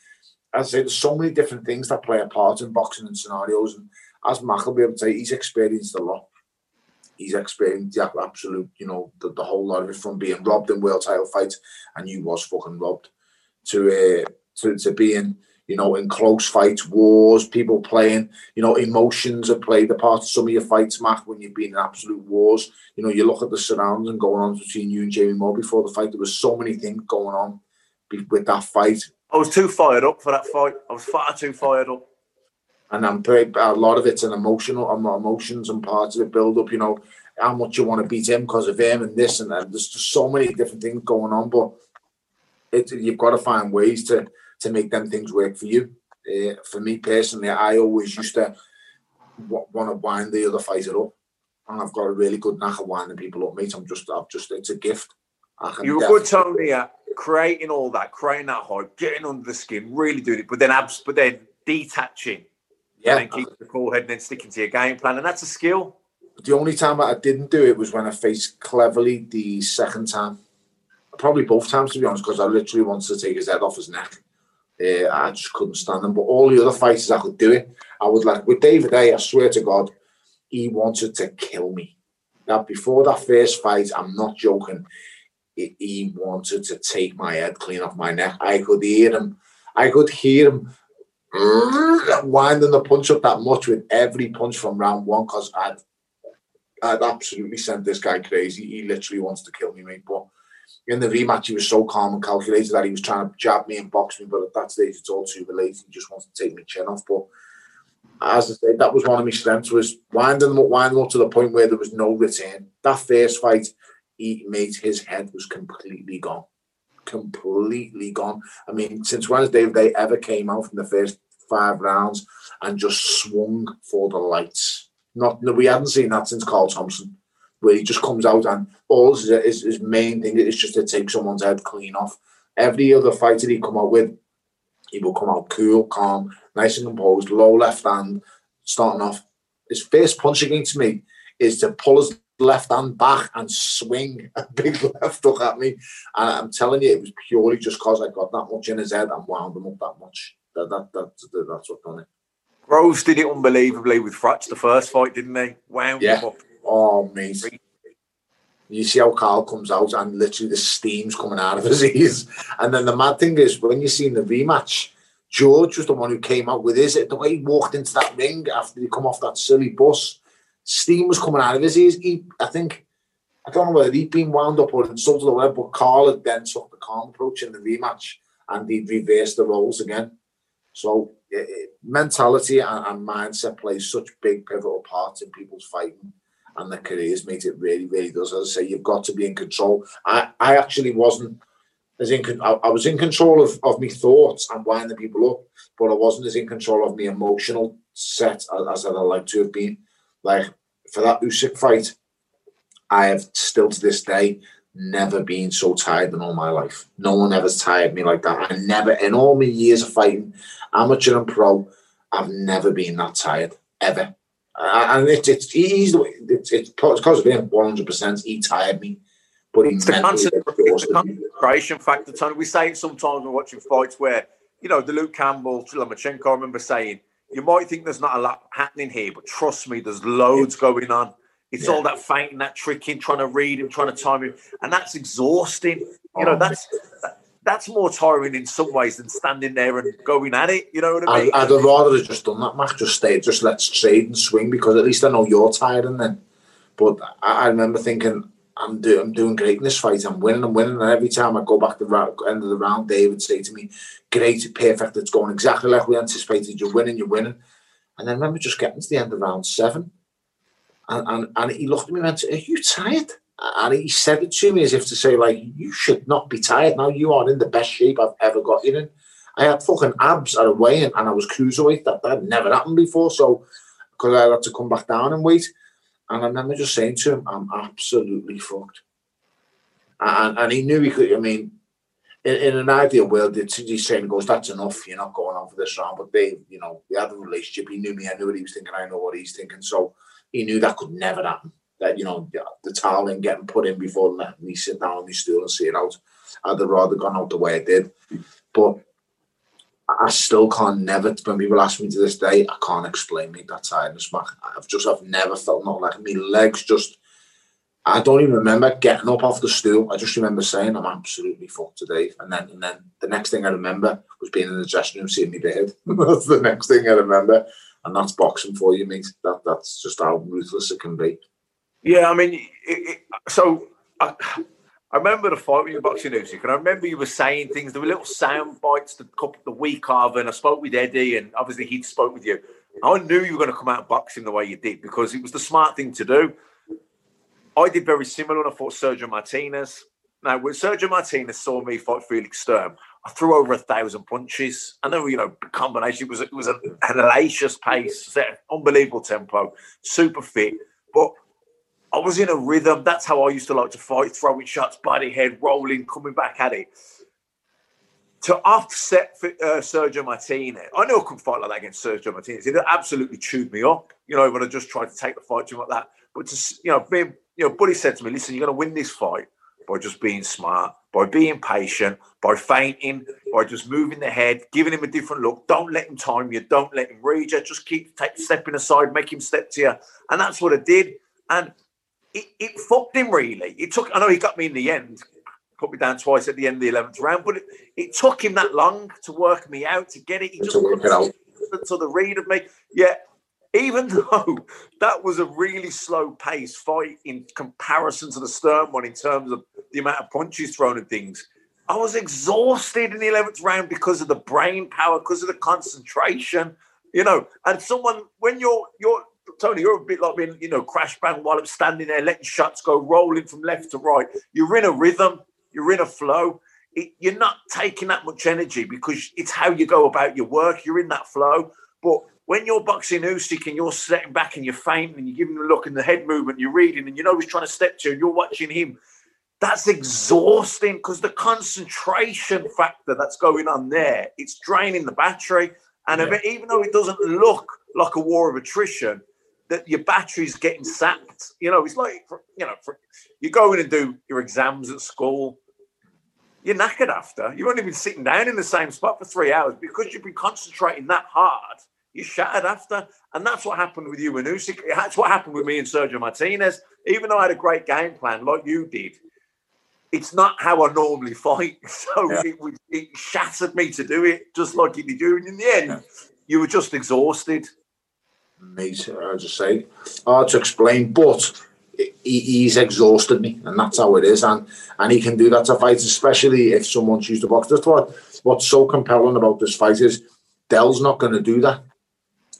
as I say, there's so many different things that play a part in boxing and scenarios. And as Mac will be able to say, he's experienced a lot. He's experienced the absolute, you know, the, the whole lot of it from being robbed in world title fights, and you was fucking robbed, to uh, to to being, you know, in close fights, wars, people playing, you know, emotions have played a part of some of your fights, Mac, when you've been in absolute wars. You know, you look at the surroundings and going on between you and Jamie Moore before the fight. There was so many things going on with that fight. I was too fired up for that fight. I was far too fired up. And I'm pretty, a lot of it's an emotional, emotions and parts of the build up. You know, how much you want to beat him because of him and this and that. There's just so many different things going on, but it, you've got to find ways to to make them things work for you. Uh, for me personally, I always used to w- want to wind the other fighter up, and I've got a really good knack of winding people up, mate. I'm just, I've just, it's a gift. You're a good Tony at creating all that, creating that hype, getting under the skin, really doing it, but then abs, but then detaching, yeah, and keeping the cool head, and then sticking to your game plan, and that's a skill. The only time I didn't do it was when I faced Cleverly the second time. Probably both times, to be honest, because I literally wanted to take his head off his neck. Uh, I just couldn't stand him. But all the other fighters, I could do it. I would like with David Haye. I swear to God, he wanted to kill me. Now, before that first fight, I'm not joking. He, he wanted to take my head clean off my neck. I could hear him. I could hear him [laughs] winding the punch up that much with every punch from round one because I'd, I'd absolutely sent this guy crazy. He literally wants to kill me, mate. But in the rematch, he was so calm and calculated that he was trying to jab me and box me, but at that stage, it's all too late. He just wants to take my chin off. But as I said, that was one of my strengths was winding them up, winding them up to the point where there was no return. That first fight, he made his head was completely gone, completely gone. I mean, since Wednesday, Dave ever came out from the first five rounds and just swung for the lights? Not no, we hadn't seen that since Carl Thompson, where he just comes out and all his, his, his main thing is just to take someone's head clean off. Every other fighter he come out with, he will come out cool, calm, nice and composed, low left hand, starting off. His first punch against me is to pull his left hand back and swing a big [laughs] left hook at me. And I'm telling you, it was purely just because I got that much in his head and wound him up that much. That, that, that, that that's what done it. Groves did it unbelievably with Froch the first fight, didn't he? Wound Yeah. him up. Oh, mate. You see how Carl comes out and literally the steam's coming out of his [laughs] ears. And then the mad thing is, when you seen the rematch, George was the one who came out with his. The way he walked into that ring after he come off that silly bus, steam was coming out of his ears. He, I think, I don't know whether he'd been wound up or insulted or whatever, but Carl had then took the calm approach in the rematch and he'd reversed the roles again. So eh, eh, mentality and, and mindset plays such big pivotal parts in people's fighting and their careers, mate. It really, really does. As I say, you've got to be in control. I, I actually wasn't as in. I, I was in control of, of my thoughts and winding people up, but I wasn't as in control of my emotional set as, as I'd like to have been. Like for that Usyk fight, I have still to this day never been so tired in all my life. No one ever's tired me like that. I never, in all my years of fighting, amateur and pro, I've never been that tired ever. Uh, and it's it's he's the way it's it's because of him one hundred percent. He tired me, but It's the, mentally concentra- it's exhausted the me. concentration factor, Tony. We say it sometimes when we're watching fights where, you know, the Luke Campbell, Lomachenko, I remember saying, you might think there's not a lot happening here, but trust me, there's loads going on. It's Yeah. all that feinting, that tricking, trying to read him, trying to time him, and that's exhausting. You know, Oh. that's that, that's more tiring in some ways than standing there and going at it. You know what I mean? I'd have rather have just done that, Mac. Just stay, just let's trade and swing because at least I know you're tired. And then, but I, I remember thinking, I'm doing, I'm doing great in this fight. I'm winning, I'm winning. And every time I go back to the end of the round, Dave would say to me, "Great, perfect. It's going exactly like we anticipated. You're winning, you're winning." And then I remember just getting to the end of round seven, and and, and he looked at me and went, "Are you tired?" And he said it to me as if to say, like, you should not be tired now. You are in the best shape I've ever got you in. I had fucking abs at a weigh-in and I was cruiserweight. That that never happened before. So because I had to come back down and wait. And I remember just saying to him, I'm absolutely fucked. And, and he knew he could, I mean, in, in an ideal world, he's saying, goes, that's enough, you're not going on for this round. But they, you know, we had a relationship. He knew me, I knew what he was thinking, I know what he's thinking. So he knew that could never happen. That, you know, the, the towel ain't getting put in before letting me sit down on my stool and see it out. I'd have rather gone out the way I did. But I still can't never, when people ask me to this day, I can't explain me that tiredness, Mac. I've just, I've never felt not like my legs just, I don't even remember getting up off the stool. I just remember saying, I'm absolutely fucked today. And then, and then the next thing I remember was being in the dressing room seeing me beard. [laughs] that's the next thing I remember. And that's boxing for you, mate. That, that's just how ruthless it can be. Yeah, I mean, it, it, so I, I remember the fight with you boxing Usyk, and I remember you were saying things. There were little sound bites the the week of, and I spoke with Eddie, and obviously he'd spoke with you. I knew you were going to come out boxing the way you did because it was the smart thing to do. I did very similar when I fought Sergio Martinez. Now, when Sergio Martinez saw me fight Felix Sturm, I threw over a thousand punches. I know, you know, combination. It was it was an hellacious pace, unbelievable tempo, super fit, but I was in a rhythm. That's how I used to like to fight, throwing shots, body head, rolling, coming back at it. To offset uh, Sergio Martinez, I knew I couldn't fight like that against Sergio Martinez. It absolutely chewed me up, you know, when I just tried to take the fight to him like that. But to, you know, being, you know, Buddy said to me, "Listen, you're going to win this fight by just being smart, by being patient, by feinting, by just moving the head, giving him a different look. Don't let him time you. Don't let him read you. Just keep take, stepping aside, make him step to you." And that's what I did. And it, it fucked him really. It took. I know he got me in the end, put me down twice at the end of the eleventh round, but it, it took him that long to work me out to get it. He just To work it couldn't out. to the read of me. Yeah, even [laughs] though that was a really slow pace fight in comparison to the Sturm one in terms of the amount of punches thrown and things. I was exhausted in the eleventh round because of the brain power, because of the concentration, you know. And someone when you're you're Tony, you're a bit like being, you know, crash bang while I'm standing there, letting shots go rolling from left to right. You're in a rhythm, you're in a flow. it, you're not taking that much energy because it's how you go about your work. You're in that flow. But when you're boxing Usyk and you're sitting back and you're feinting and you're giving him a look and the head movement, you're reading and you know he's trying to step to you and you're watching him, that's exhausting because the concentration factor that's going on there, it's draining the battery. And Yeah. even though it doesn't look like a war of attrition, that your battery's getting sapped. You know, it's like you know, for, you go in and do your exams at school. You're knackered after. You've only been sitting down in the same spot for three hours because you've been concentrating that hard. You're shattered after, and that's what happened with you and Usyk. That's what happened with me and Sergio Martinez. Even though I had a great game plan, like you did, it's not how I normally fight. [laughs] So it, it shattered me to do it, just like it did you. And in the end, you were just exhausted. Mate. I just say hard to explain, but he, he's exhausted me, and that's how it is. And and he can do that to fight, especially if someone chooses to box. That's what what's so compelling about this fight is Del's not going to do that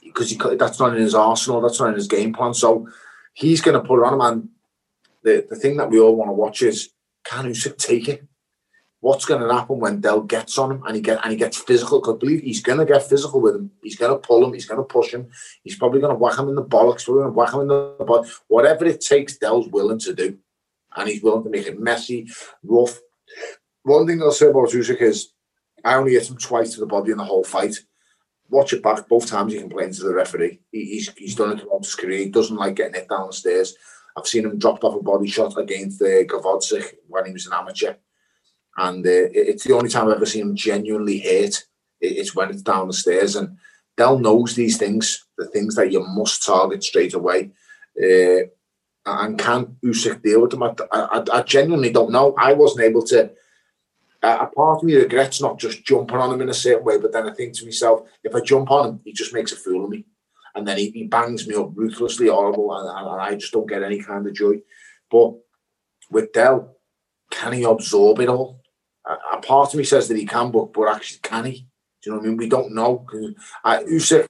because that's not in his arsenal. That's not in his game plan. So he's going to put on him. And the the thing that we all want to watch is can Usyk take it? What's going to happen when Del gets on him and he get and he gets physical? Because believe he's going to get physical with him. He's going to pull him. He's going to push him. He's probably going to whack him in the bollocks. Probably going to whack him in the butt. Whatever it takes, Del's willing to do, and he's willing to make it messy, rough. One thing I'll say about Usyk is, I only hit him twice to the body in the whole fight. Watch it back. Both times he complains to the referee. He, he's he's done it his career. He doesn't like getting hit down the stairs. I've seen him dropped off a body shot against uh, Gavodzic when he was an amateur, and uh, it's the only time I've ever seen him genuinely hurt. It- It's when it's down the stairs, and Del knows these things, the things that you must target straight away. Uh, and can Usyk deal with them? I, I, I genuinely don't know. I wasn't able to. Uh, a part of me regrets not just jumping on him in a certain way, but then I think to myself, if I jump on him, he just makes a fool of me, and then he, he bangs me up ruthlessly, horrible, and, and, and I just don't get any kind of joy. But with Del, can he absorb it all? A, part of me says that he can, but but actually, can he? Do you know what I mean? We don't know. Uh, Usyk,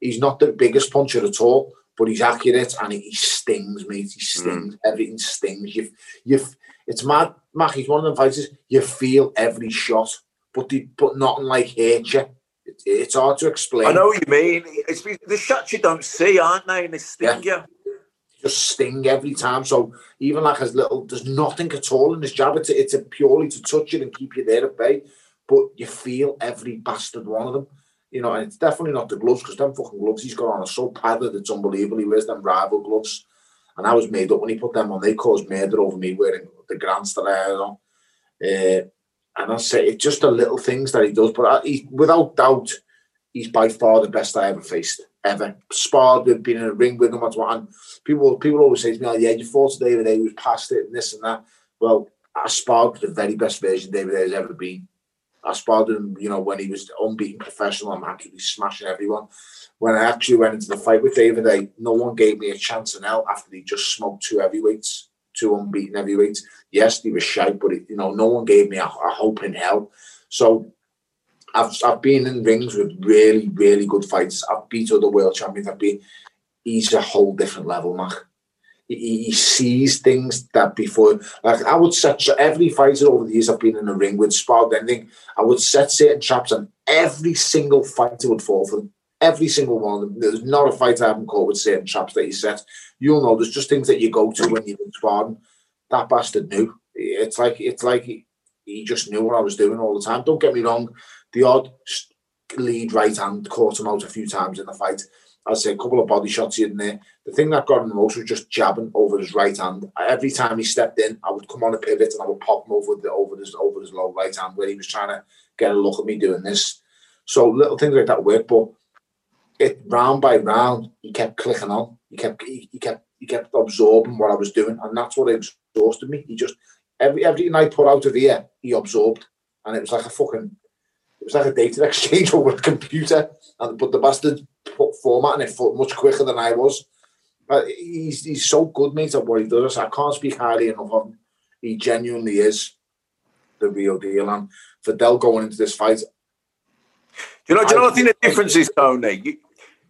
he's not the biggest puncher at all, but he's accurate and he, stings, mate. He stings. Everything stings. You, you. It's mad, Mac. He's one of them fighters. You feel every shot, but the, but nothing like hurt you. It, it's hard to explain. I know what you mean. It's the shots you don't see, aren't they? And they sting you. Just sting every time. So even like as little, there's nothing at all in this jab. It's it's purely to touch it and keep you there at bay. But you feel every bastard one of them. You know, and it's definitely not the gloves because them fucking gloves he's got on are so padded, it's unbelievable. He wears them rival gloves. And I was made up when he put them on. They caused murder over me wearing the grants that I had on. Uh, and I say it's just the little things that he does. But I, he, without doubt, he's by far the best I ever faced, ever. Sparred with, been in a ring with him, that's what. And people, people always say to me, oh, "Yeah, you fought David Haye, was past it, and this and that." Well, I sparred with the very best version David has ever been. I sparred him, you know, when he was unbeaten professional. I'm absolutely smashing everyone. When I actually went into the fight with David Haye, no one gave me a chance in hell after he just smoked two heavyweights, two unbeaten heavyweights. Yes, he was shite, but it, you know, no one gave me a, a hope in hell. So I've I've been in rings with really, really good fights. I've beat other world champions. I've been. He's a whole different level, Mac. He, he sees things that before, like I would set every fighter over the years I've been in a ring with, sparred. I would set certain traps, and every single fighter would fall for them. Every single one of them. There's not a fighter I haven't caught with certain traps that he set. You'll know there's just things that you go to when you're sparring. That bastard knew. It's like it's like he, he just knew what I was doing all the time. Don't get me wrong. The odd lead right hand caught him out a few times in the fight. I'd say a couple of body shots and there. The thing that got him the most was just jabbing over his right hand. Every time he stepped in, I would come on a pivot and I would pop him over the over his over his low right hand where he was trying to get a look at me doing this. So little things like that work, but it round by round, he kept clicking on. He kept he, he kept he kept absorbing what I was doing, and that's what exhausted me. He just every everything I put out of here, he absorbed, and it was like a fucking was like a data [laughs] exchange over a computer. And but the bastard put format formatting it for much quicker than I was. But he's he's so good, mate, at what he does. I can't speak highly enough of him. He genuinely is the real deal. And for Del going into this fight, Do you know? Do you know? I think the difference is Tony. You,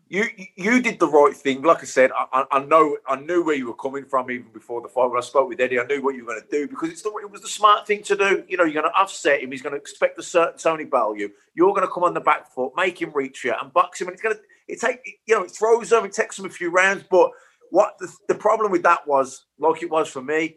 you you did the right thing. Like I said, I, I know I knew where you were coming from even before the fight. When I spoke with Eddie, I knew what you were going to do because it's the it was the smart thing to do. You know, you're going to offset him. He's going to expect a certain Tony value. You're going to come on the back foot, make him reach you, and box him. And it's going to it take you know it throws him. It takes him a few rounds. But what the, the problem with that was, like it was for me,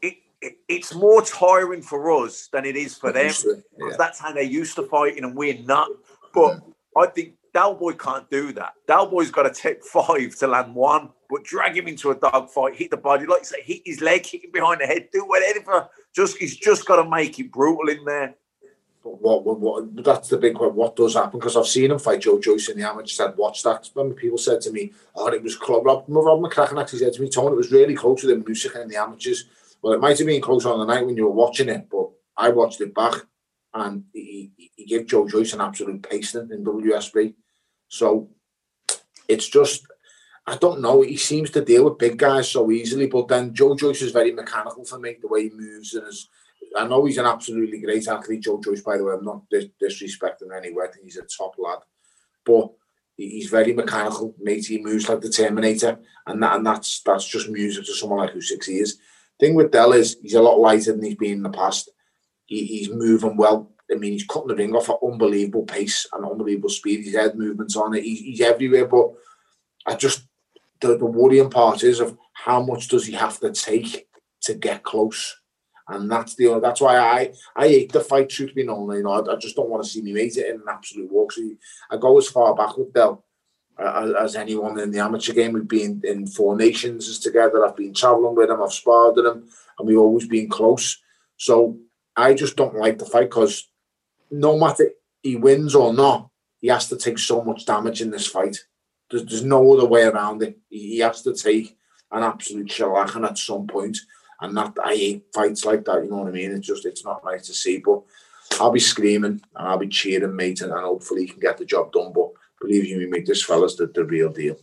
it, it it's more tiring for us than it is for them Yeah. that's how they used to fighting, and we're not. But I think Del Boy can't do that. Del Boy's got to take five to land one, but drag him into a dog fight, hit the body, like you say, hit his leg, hit him behind the head, do whatever. Just he's just got to make it brutal in there. But what, what, what that's the big one. What does happen? Because I've seen him fight Joe Joyce in the amateur. Said watch that. When people said to me, "Oh, it was club." Rob, Rob McCracken actually said to me, "Tony, it was really close with him music in the amateurs." Well, it might have been close on the night when you were watching it, but I watched it back, and he, he, he gave Joe Joyce an absolute pasting in WSB. So it's just. I don't know. He seems to deal with big guys so easily, but then Joe Joyce is very mechanical for me. The way he moves and his, I know he's an absolutely great athlete, Joe Joyce. By the way, I'm not dis- disrespecting anyway. I think he's a top lad, but he's very mechanical, mate. He moves like the Terminator, and that, and that's that's just music to someone like Usyk. He is. Thing with Del is he's a lot lighter than he's been in the past. He, he's moving well. I mean, he's cutting the ring off at unbelievable pace and unbelievable speed. His head movements on it. He's, he's everywhere, but I just the, the worrying part is of how much does he have to take to get close, and that's the that's why I I hate the fight. Truth be known, you know, I, I just don't want to see me mate it in an absolute walk. So I go as far back with Del uh, as anyone in the amateur game. We've been in four nations together. I've been traveling with him. I've sparred with him, and we've always been close. So I just don't like the fight because no matter he wins or not, he has to take so much damage in this fight. There's, there's no other way around it. He, he has to take an absolute shellacking at some point, and that I hate fights like that. You know what I mean? It's just it's not nice to see. But I'll be screaming and I'll be cheering, mate, and, and hopefully he can get the job done. But believe you me, mate, this fella's the, the real deal.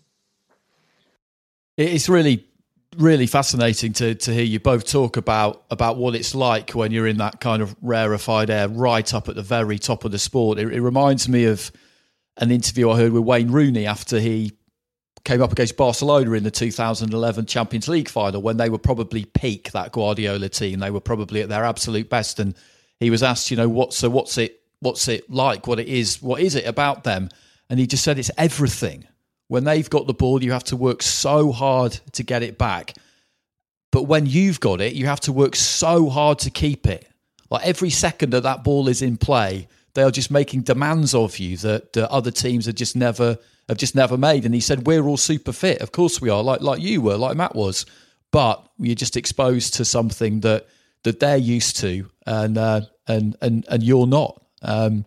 It's really, really fascinating to to hear you both talk about about what it's like when you're in that kind of rarefied air, right up at the very top of the sport. It, it reminds me of an interview I heard with Wayne Rooney after he came up against Barcelona in the 2011 Champions League final when they were probably peak that Guardiola team. They were probably at their absolute best, and he was asked, you know, what so what's it what's it like? What it is? What is it about them? And he just said it's everything. When they've got the ball, you have to work so hard to get it back. But when you've got it, you have to work so hard to keep it. Like every second that that ball is in play, they are just making demands of you that, other teams have just never have just never made. And he said, "We're all super fit. Of course we are, like like you were, like Matt was, but you're just exposed to something that that they're used to, and uh, and and and you're not." Um,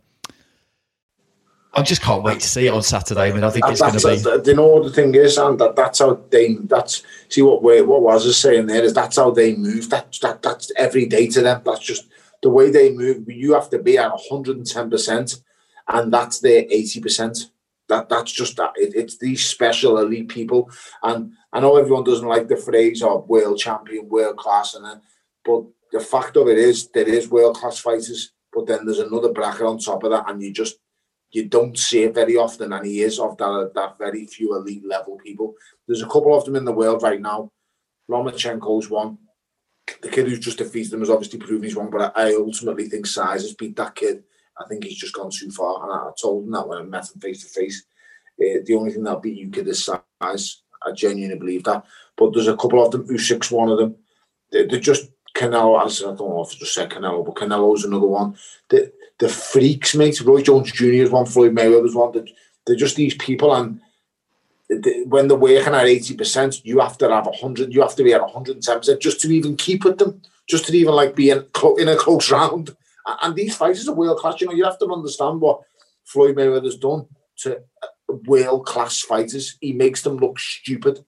I just can't wait to see it on Saturday. I mean, I think it's going to be. you know what the thing is, and that that's how they. That's see what we, what was I saying there is that's how they move. That that that's every day to them. That's just the way they move. You have to be at one hundred and ten percent, and that's their eighty percent. That that's just that. It, it's these special elite people, and I know everyone doesn't like the phrase of world champion, world class, and then, but the fact of it is there is world class fighters, but then there's another bracket on top of that, and you just you don't see it very often, and he is of that that very few elite level people. There's a couple of them in the world right now. Lomachenko's one. The kid who's just defeated him has obviously proven he's one, but I, ultimately think size has beat that kid. I think he's just gone too far, and I, I told him that when I met him face to face. Uh, The only thing that'll beat you kid is size. I genuinely believe that. But there's a couple of them. Usyk's one of them. They, they're just Canelo. I don't know if I just said Canelo, but Canelo's another one. The the freaks, mate. Roy Jones Jr. is one. Floyd Mayweather's one. They're, they're just these people, and they- when they're working at eighty percent, you have to have hundred. You have to be at one hundred and ten percent just to even keep with them, just to even like be in, in a close [laughs] round. And these fighters are world class. You know, you have to understand what Floyd Mayweather's done to uh, world class fighters. He makes them look stupid.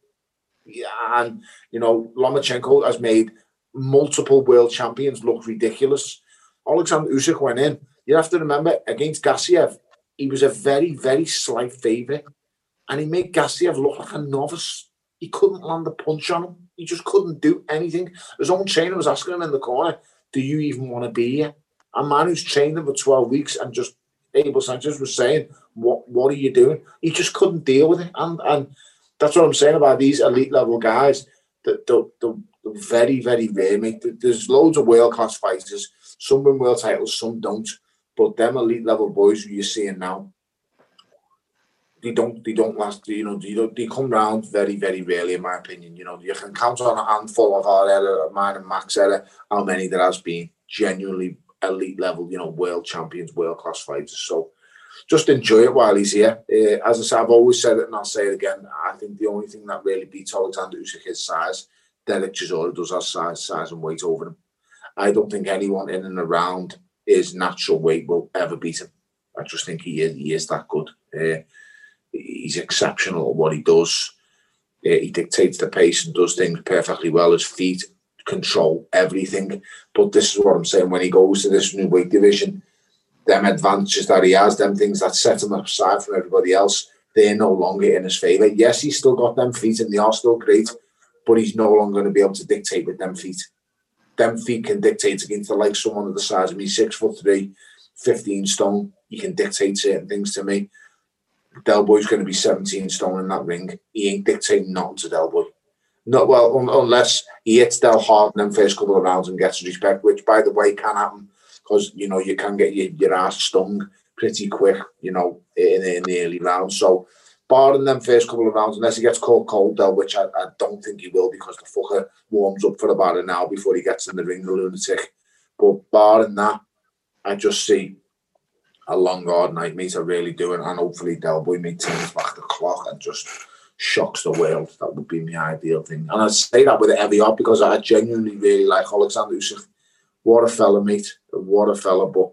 Yeah, and you know, Lomachenko has made multiple world champions look ridiculous. Alexander Usyk went in. You have to remember against Gassiev, he was a very, very slight favourite, and he made Gassiev look like a novice. He couldn't land a punch on him. He just couldn't do anything. His own trainer was asking him in the corner, "Do you even want to be here?" A man who's trained him for twelve weeks and just Abel Sanchez was saying, "What what are you doing?" He just couldn't deal with it, and and that's what I'm saying about these elite level guys. That the, the, very very rare, mate. There's loads of world class fighters. Some win world titles, some don't. But them elite level boys who you're seeing now, they don't they don't last. You know, they don't, they come round very very rarely, in my opinion. You know, you can count on a handful of our era, mine and Max era, how many there has been genuinely elite level, you know, world champions, world class fighters. So just enjoy it while he's here. Uh, as I said, I've always said it and I'll say it again. I think the only thing that really beats Alexander Usyk is size. Derek Chisora does have size, size and weight over him. I don't think anyone in and around his natural weight will ever beat him. I just think he is, he is that good. Uh, he's exceptional at what he does. Uh, he dictates the pace and does things perfectly well. His feet control everything. But this is what I'm saying when he goes to this new weight division, them advantages that he has, them things that set him aside from everybody else, they're no longer in his favour. Yes, he's still got them feet and they are still great, but he's no longer going to be able to dictate with them feet. Them feet can dictate against the like someone of the size of me, six foot three, 15 stone. He can dictate certain things to me. Del Boy's going to be 17 stone in that ring. He ain't dictating nothing to Del Boy. Not well, un- unless he hits Del hard in them first couple of rounds and gets respect, which, by the way, can happen because you know you can get your, your ass stung pretty quick, you know, in, in the early rounds. So, barring them first couple of rounds, unless he gets caught cold, Del, which I, I don't think he will because the fucker warms up for about an hour before he gets in the ring, the lunatic. But barring that, I just see a long hard night, mate. I really do, and, and hopefully Del Boy mate turns back the clock and just shocks the world. That would be my ideal thing. And I say that with a heavy heart because I genuinely really like Alexander Usyk. What a fella, mate. What a fella. But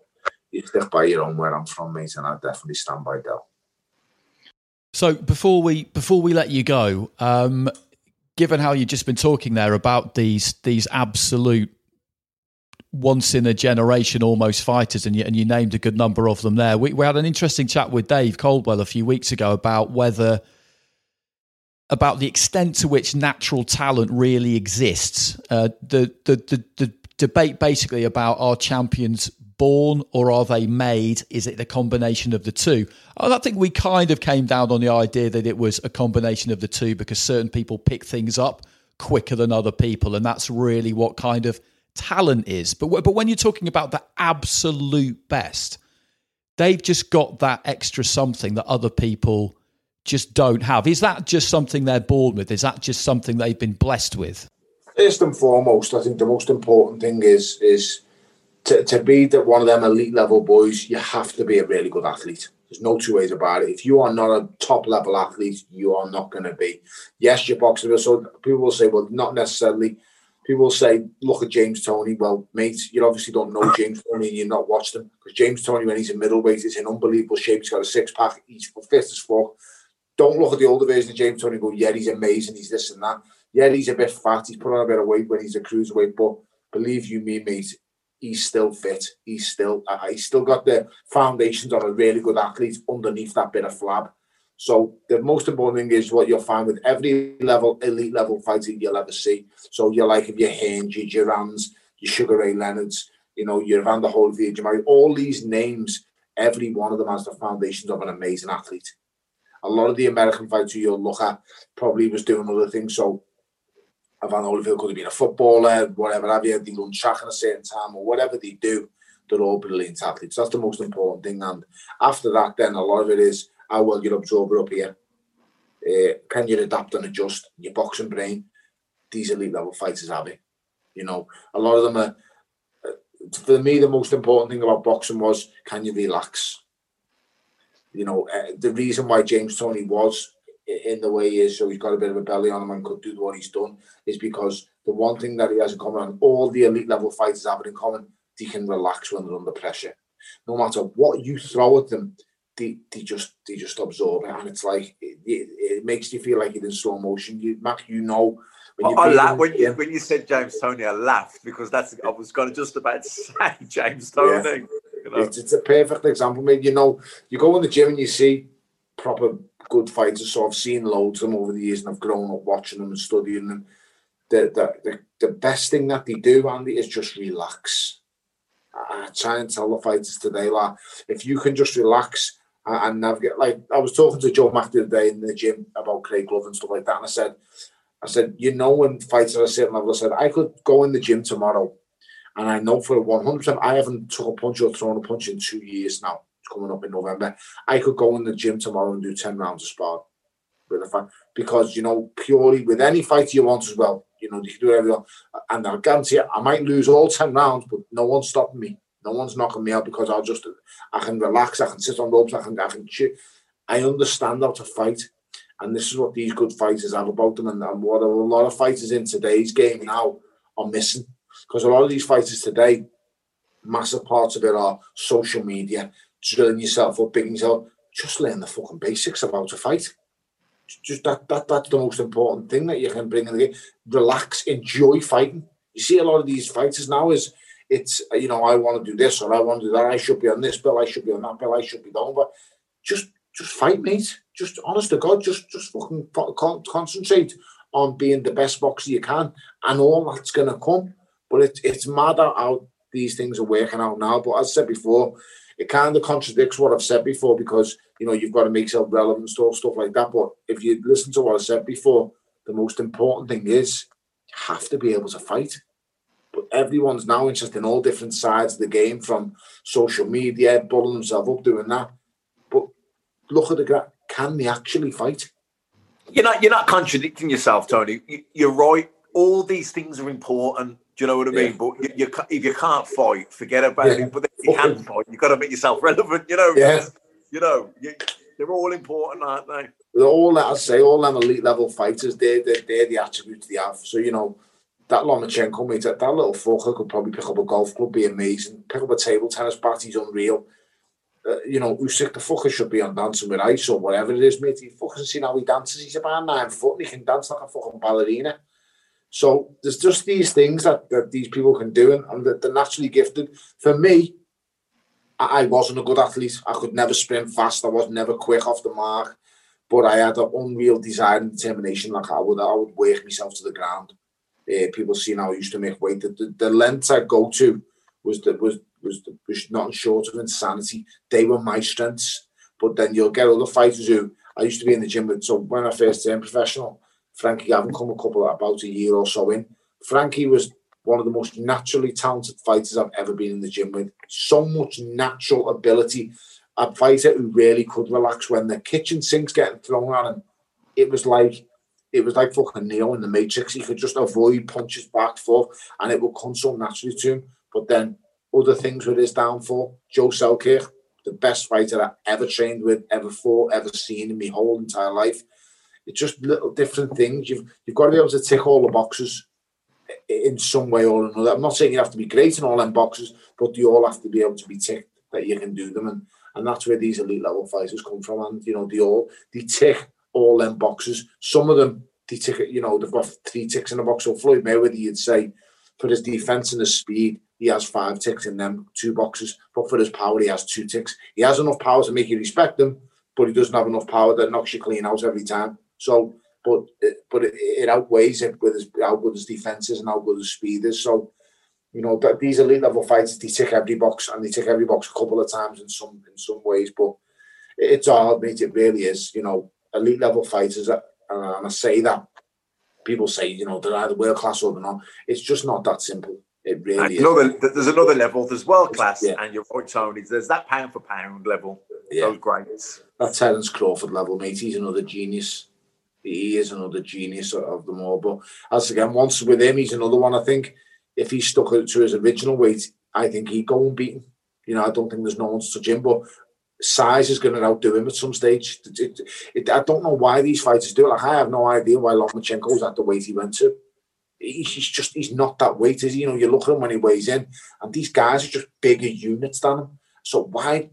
you stick by your own where I'm from, mate, and I definitely stand by Del. So before we before we let you go, um, given how you've just been talking there about these these absolute once in a generation almost fighters, and you, and you named a good number of them there. We, we had an interesting chat with Dave Coldwell a few weeks ago about whether about the extent to which natural talent really exists. Uh, the, the, the the debate basically about are champions born or are they made? Is it the combination of the two? And I think we kind of came down on the idea that it was a combination of the two because certain people pick things up quicker than other people, and that's really what kind of talent is. But but when you're talking about the absolute best, they've just got that extra something that other people just don't have. Is that just something they're born with? Is that just something they've been blessed with? First and foremost, I think the most important thing is is to, to be that one of them elite level boys, you have to be a really good athlete. There's no two ways about it. If you are not a top level athlete, you are not going to be. Yes, you're boxing. So people will say, well, not necessarily. People will say, look at James Toney. Well, mate, you obviously don't know James Toney and you've not watched him. Because James Toney, when he's in middleweight, is in unbelievable shape. He's got a six pack. He's fit as fuck. Don't look at the older version of James Toney and go, yeah, he's amazing. He's this and that. Yeah, he's a bit fat. He's put on a bit of weight when he's a cruiserweight. But believe you me, mate, he's still fit. He's still uh, he's still got the foundations of a really good athlete underneath that bit of flab. So the most important thing is what you'll find with every level, elite level fighter you'll ever see. So you're like if your Hearns, your Durans, your Sugar Ray Leonards, you know, your Evander Holyfield, Jamari, all these names, every one of them has the foundations of an amazing athlete. A lot of the American fighters you'll look at probably was doing other things. So Van Holyfield could have been a footballer, whatever have you. They run track at a certain time or whatever they do. They're all brilliant athletes. That's the most important thing. And after that, then a lot of it is how well you absorb it up here. Uh, can you adapt and adjust your boxing brain? These elite level fighters have it. You know, a lot of them are. For me, the most important thing about boxing was can you relax? You know, uh, the reason why James Toney was in the way he is, so he's got a bit of a belly on him and could do what he's done, is because the one thing that he has in common, and all the elite level fighters have it in common, they can relax when they're under pressure. No matter what you throw at them, they, they just they just absorb it, and it's like it, it, it makes you feel like you're in slow motion. You, Mac, you know. When I, I laughed when you when you said James Toney. I laughed because that's I was going to just about [laughs] say James Toney. Yeah. You know? it's, it's a perfect example, mate. You know, you go in the gym and you see proper good fighters. So I've seen loads of them over the years, and I've grown up watching them and studying them. The the the, the best thing that they do, Andy, is just relax. I, try and tell the fighters today, like, if you can just relax and, and navigate. Like I was talking to Joe Mack the other day in the gym about Craig Love and stuff like that, and I said, I said, you know, when fighters a certain level, I said I could go in the gym tomorrow, and I know for one hundred percent I haven't took a punch or thrown a punch in two years now. Coming up in November. I could go in the gym tomorrow and do ten rounds of spar with a fight because you know purely with any fight you want as well. You know, you can do everything, and I guarantee you, I might lose all ten rounds, but no one's stopping me. No one's knocking me out because I'll just I can relax, I can sit on ropes, I can I can chew. I understand how to fight. And this is what these good fighters have about them, and, and what a lot of fighters in today's game now are missing. Because a lot of these fighters today, massive parts of it are social media, drilling yourself up, bigging yourself. Just learn the fucking basics of how to fight. Just that, that that's the most important thing that you can bring in the game. Relax, enjoy fighting. You see a lot of these fighters now is it's you know I want to do this or I want to do that. I should be on this bill. I should be on that bill. I should be down. But just just fight, mate. Just honest to God, just just fucking concentrate on being the best boxer you can, and all that's gonna come. But it, it's mad how these things are working out now. But as I said before, it kind of contradicts what I've said before because you know you've got to make yourself relevant stuff, stuff like that. But if you listen to what I said before, the most important thing is have to be able to fight. But everyone's now interested in all different sides of the game, from social media, bullying themselves up, doing that. But look at the guy. Can they actually fight? You're not you're not contradicting yourself, Tony. You're right. All these things are important. Do you know what I mean? Yeah. But you, you if you can't fight, forget about Yeah. it. But if you can fight, you've got to make yourself relevant. You know. Yeah. You know. You, they're all important, aren't they? With all that I say, all them elite level fighters, they're, they're, they're the attributes they have. So, you know, that Lomachenko, mate, that, that little fucker could probably pick up a golf club, be amazing. Pick up a table tennis bat, he's unreal. Uh, you know, Usyk, the fucker should be on Dancing with Ice or whatever it is, mate. You fucking seen how he dances. He's about nine foot and he can dance like a fucking ballerina. So there's just these things that, that these people can do and, and that they're naturally gifted. For me, I, wasn't a good athlete. I could never sprint fast. I was never quick off the mark. But I had an unreal desire and determination. Like I would, I would work myself to the ground. Uh, people seen how I used to make weight. The, the, the I go to was the, was was the, was nothing short of insanity. They were my strengths. But then you'll get other fighters who I used to be in the gym with. So when I first turned professional, Frankie Gavin come a couple about a year or so in. Frankie was one of the most naturally talented fighters I've ever been in the gym with. So much natural ability. A fighter who really could relax when the kitchen sink's getting thrown at him. It was like it was like fucking Neo in the Matrix. He could just avoid punches back forth, and it would come so naturally to him. But then other things were his downfall. Joe Selkirk, the best fighter I ever trained with, ever fought, ever seen in my whole entire life. It's just little different things. You've you've got to be able to tick all the boxes in some way or another. I'm not saying you have to be great in all them boxes, but you all have to be able to be ticked that you can do them, and and that's where these elite level fighters come from. And you know, they all they tick all them boxes. Some of them they tick, you know, they've got three ticks in a box. So Floyd Mayweather, you'd say, for his defense and his speed, he has five ticks in them two boxes. But for his power, he has two ticks. He has enough power to make you respect him, but he doesn't have enough power that knocks you clean out every time. So, but it, but it, it outweighs it with his, how good his defense is and how good his speed is. So, you know, that these elite level fighters, they tick every box and they tick every box a couple of times in some in some ways. But it's hard, mate. It really is. You know, elite level fighters, and I say that people say, you know, they're either world class or they're not. It's just not that simple. It really is. Another, there's another level. There's world class, and you're right, Tony. There's that pound for pound level. Those greats. That Terence Crawford level, mate. He's another genius. He is another genius of- them all. But as again, once with him, he's another one. I think if he stuck to his original weight, I think he'd go unbeaten. You know, I don't think there's no one to touch him. But size is going to outdo him at some stage. It- it- it- I don't know why these fighters do it. Like I have no idea why Lomachenko's at the weight he went to. He- He's just he's not that weight, is he? You know, you look at him when he weighs in, and these guys are just bigger units than him. So why?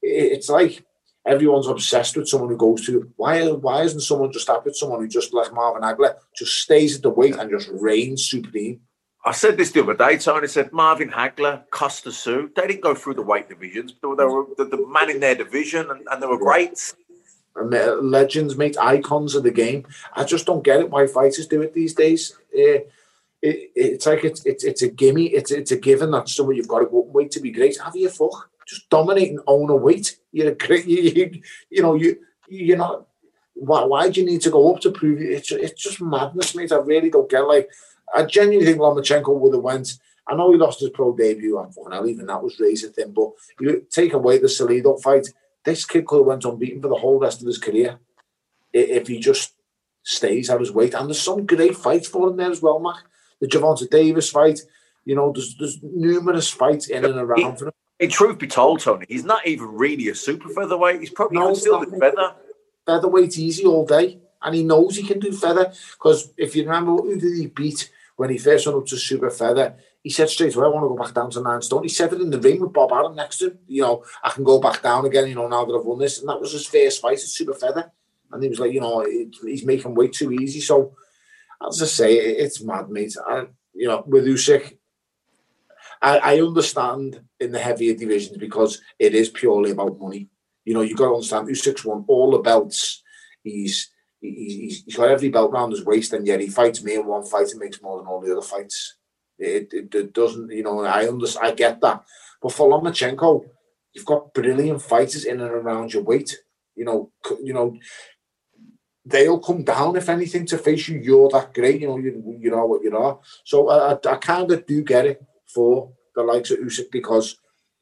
It's like everyone's obsessed with someone who goes to. Why? Why isn't someone just happy with someone who just like Marvin Hagler just stays at the weight and just reigns supreme? I said this the other day, Tony. said Marvin Hagler, Kostya Tszyu. They didn't go through the weight divisions, but they were the, the man in their division, and, and they were great. Uh, legends, mate, icons of the game. I just don't get it why fighters do it these days. Uh, it, it's like it's, it's it's a gimme. It's it's a given that someone you've got to go wait to be great. Have your fuck. Just dominate and own a weight. You're a great. [laughs] You, you, you know you you're not. Why why do you need to go up to prove it? It's it's just madness, mate. I really don't get. Like I genuinely think Lomachenko would have went. I know he lost his pro debut. I'm fucking hell. Even that was razor thin. But you take away the Salido fight. This kid could have went unbeaten for the whole rest of his career if he just stays at his weight. And there's some great fights for him there as well, Mac. The Gervonta Davis fight, you know, there's there's numerous fights in and around for him. In truth be told, Tony, he's not even really a super featherweight. He's probably no, still the feather. Featherweight's easy all day, and he knows he can do feather. Because if you remember, who did he beat when he first went up to super feather? He said straight away, I want to go back down to nine stone. He said it in the ring with Bob Arum next to him. You know, I can go back down again, you know, now that I've won this. And that was his first fight at super feather. And he was like, you know, he's making way too easy. So, as I say, it's mad, mate. I, you know, with Usyk, I, I understand in the heavier divisions because it is purely about money. You know, you've got to understand Usyk's won all the belts. He's he's, he's got every belt around his waist, and yet he fights me in one fight and makes more than all the other fights. It, it, it doesn't, you know, I understand, I get that. But for Lomachenko, you've got brilliant fighters in and around your weight. You know, you know, they'll come down if anything to face you. You're that great, you know. You, you know what you are. So I, I, I kind of do get it for the likes of Usyk because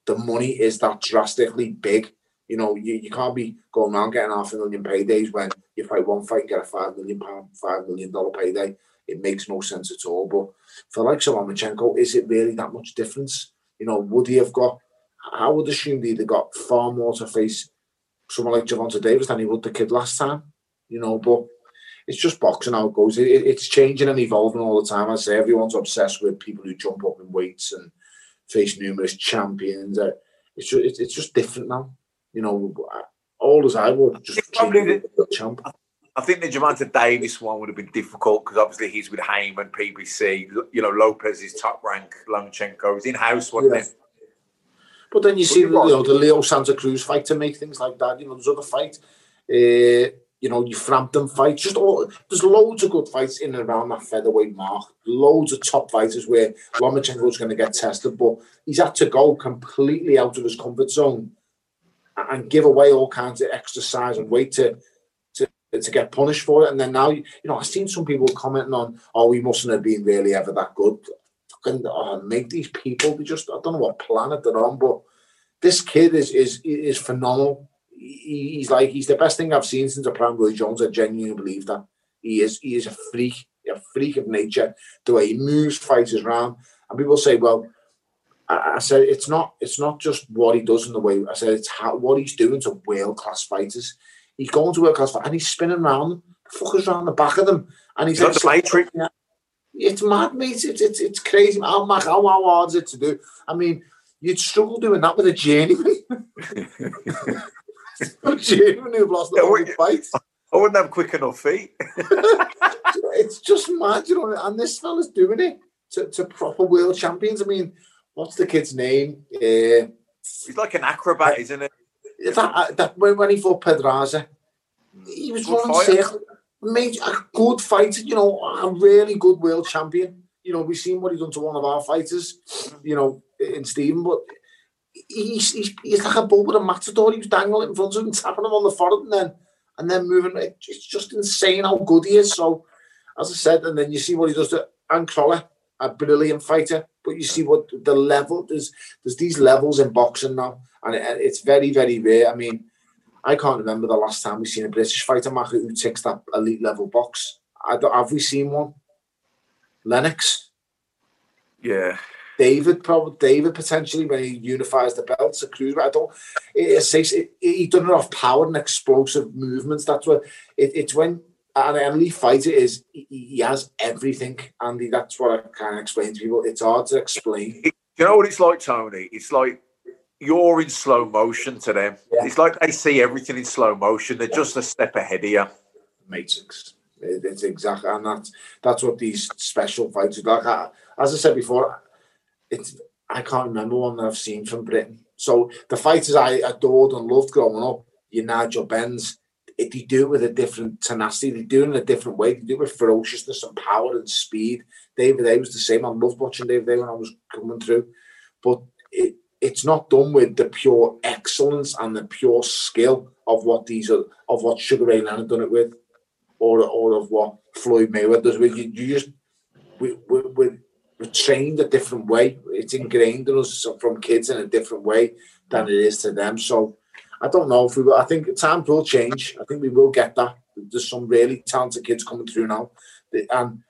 the money is that drastically big. You know, you, you can't be going around getting half a million paydays when you fight one fight and get a five million pound, five million dollar payday. It makes no sense at all. But for like Lomachenko, is it really that much difference? You know, would he have got? I would assume he'd have got far more to face someone like Gervonta Davis than he would the kid last time you know, but it's just boxing how it goes. It, it's changing and evolving all the time. I say everyone's obsessed with people who jump up in weights and face numerous champions. Uh, it's just, it's, it's just different now. You know, all as I would just probably the, champ. I think the Gervonta Davis one would have been difficult because obviously he's with Haymon, PBC. You know, Lopez is top rank. Lomachenko is in house, wasn't yeah. it? But then you but see the, you know, the Leo Santa Cruz fight to make things like that. You know, there's other fight. Uh, you know, your Frampton fights, just all there's loads of good fights in and around that featherweight mark. Loads of top fighters where Lomachenko's going to get tested, but he's had to go completely out of his comfort zone and give away all kinds of extra size and weight to to, to get punished for it. And then now, you know, I've seen some people commenting on, oh, he mustn't have been really ever that good. Fucking oh, make these people, they just, I don't know what planet they're on, but this kid is is is phenomenal he's like he's the best thing I've seen since a prime Roy Jones. I genuinely believe that he is he is a freak, a freak of nature. The way he moves, fighters around, and people say, well. I, I said it's not. It's not just what he does in the way. I said it's how what he's doing to world class fighters. He's going to world class and he's spinning around fuckers around the back of them, and he's, he's like, the yeah, It's mad, mate. It's it's, it's crazy. How, how, how hard is it to do? I mean, you'd struggle doing that with a journeyman. [laughs] [laughs] [laughs] Genuinely have lost the whole fight. [laughs] I wouldn't have quick enough feet. [laughs] it's just mad, you know. And this fella's doing it to, to proper world champions. I mean, what's the kid's name? Uh, He's like an acrobat, isn't it? That, uh, that when, when he fought Pedraza, he was good running circle. Made a good fighter, you know, a really good world champion. You know, we've seen what he's done to one of our fighters, you know, in Stephen, but he's, he's, he's like a bull with a matador. He was dangling in front of him, tapping him on the forehead, and then and then moving. It's just insane how good he is. So, as I said, and then you see what he does to Ant Crolla, a brilliant fighter. But you see what the level there's there's these levels in boxing now, and it, it's very very rare. I mean, I can't remember the last time we've seen a British fighter who ticks that elite level box. I have we seen one? Lennox. Yeah, David, probably David potentially when he unifies the belts. A Cruz, I don't. It, it, it, he done it off power and explosive movements. That's what it, it's when an elite fighter is. He, he has everything, Andy. That's what I can explain to people. It's hard to explain. You know what it's like, Tony? It's like you're in slow motion to them. Yeah. It's like they see everything in slow motion. They're just a step ahead of you. Matrix. It's exactly, and that's that's what these special fighters like. As I said before, it's I can't remember one that I've seen from Britain. So the fighters I adored and loved growing up, your Nigel Benns, it, they do it with a different tenacity. They do it in a different way. They do it with ferociousness and power and speed. David Haye was the same. I loved watching David Haye when I was coming through, but it, it's not done with the pure excellence and the pure skill of what these are of what Sugar Ray Leonard done it with, or or of what Floyd Mayweather does with. You, you just we, we, we're, trained a different way. It's ingrained in us from kids in a different way than it is to them. So I don't know if we. Will, I think time will change. I think we will get that. There's some really talented kids coming through now, and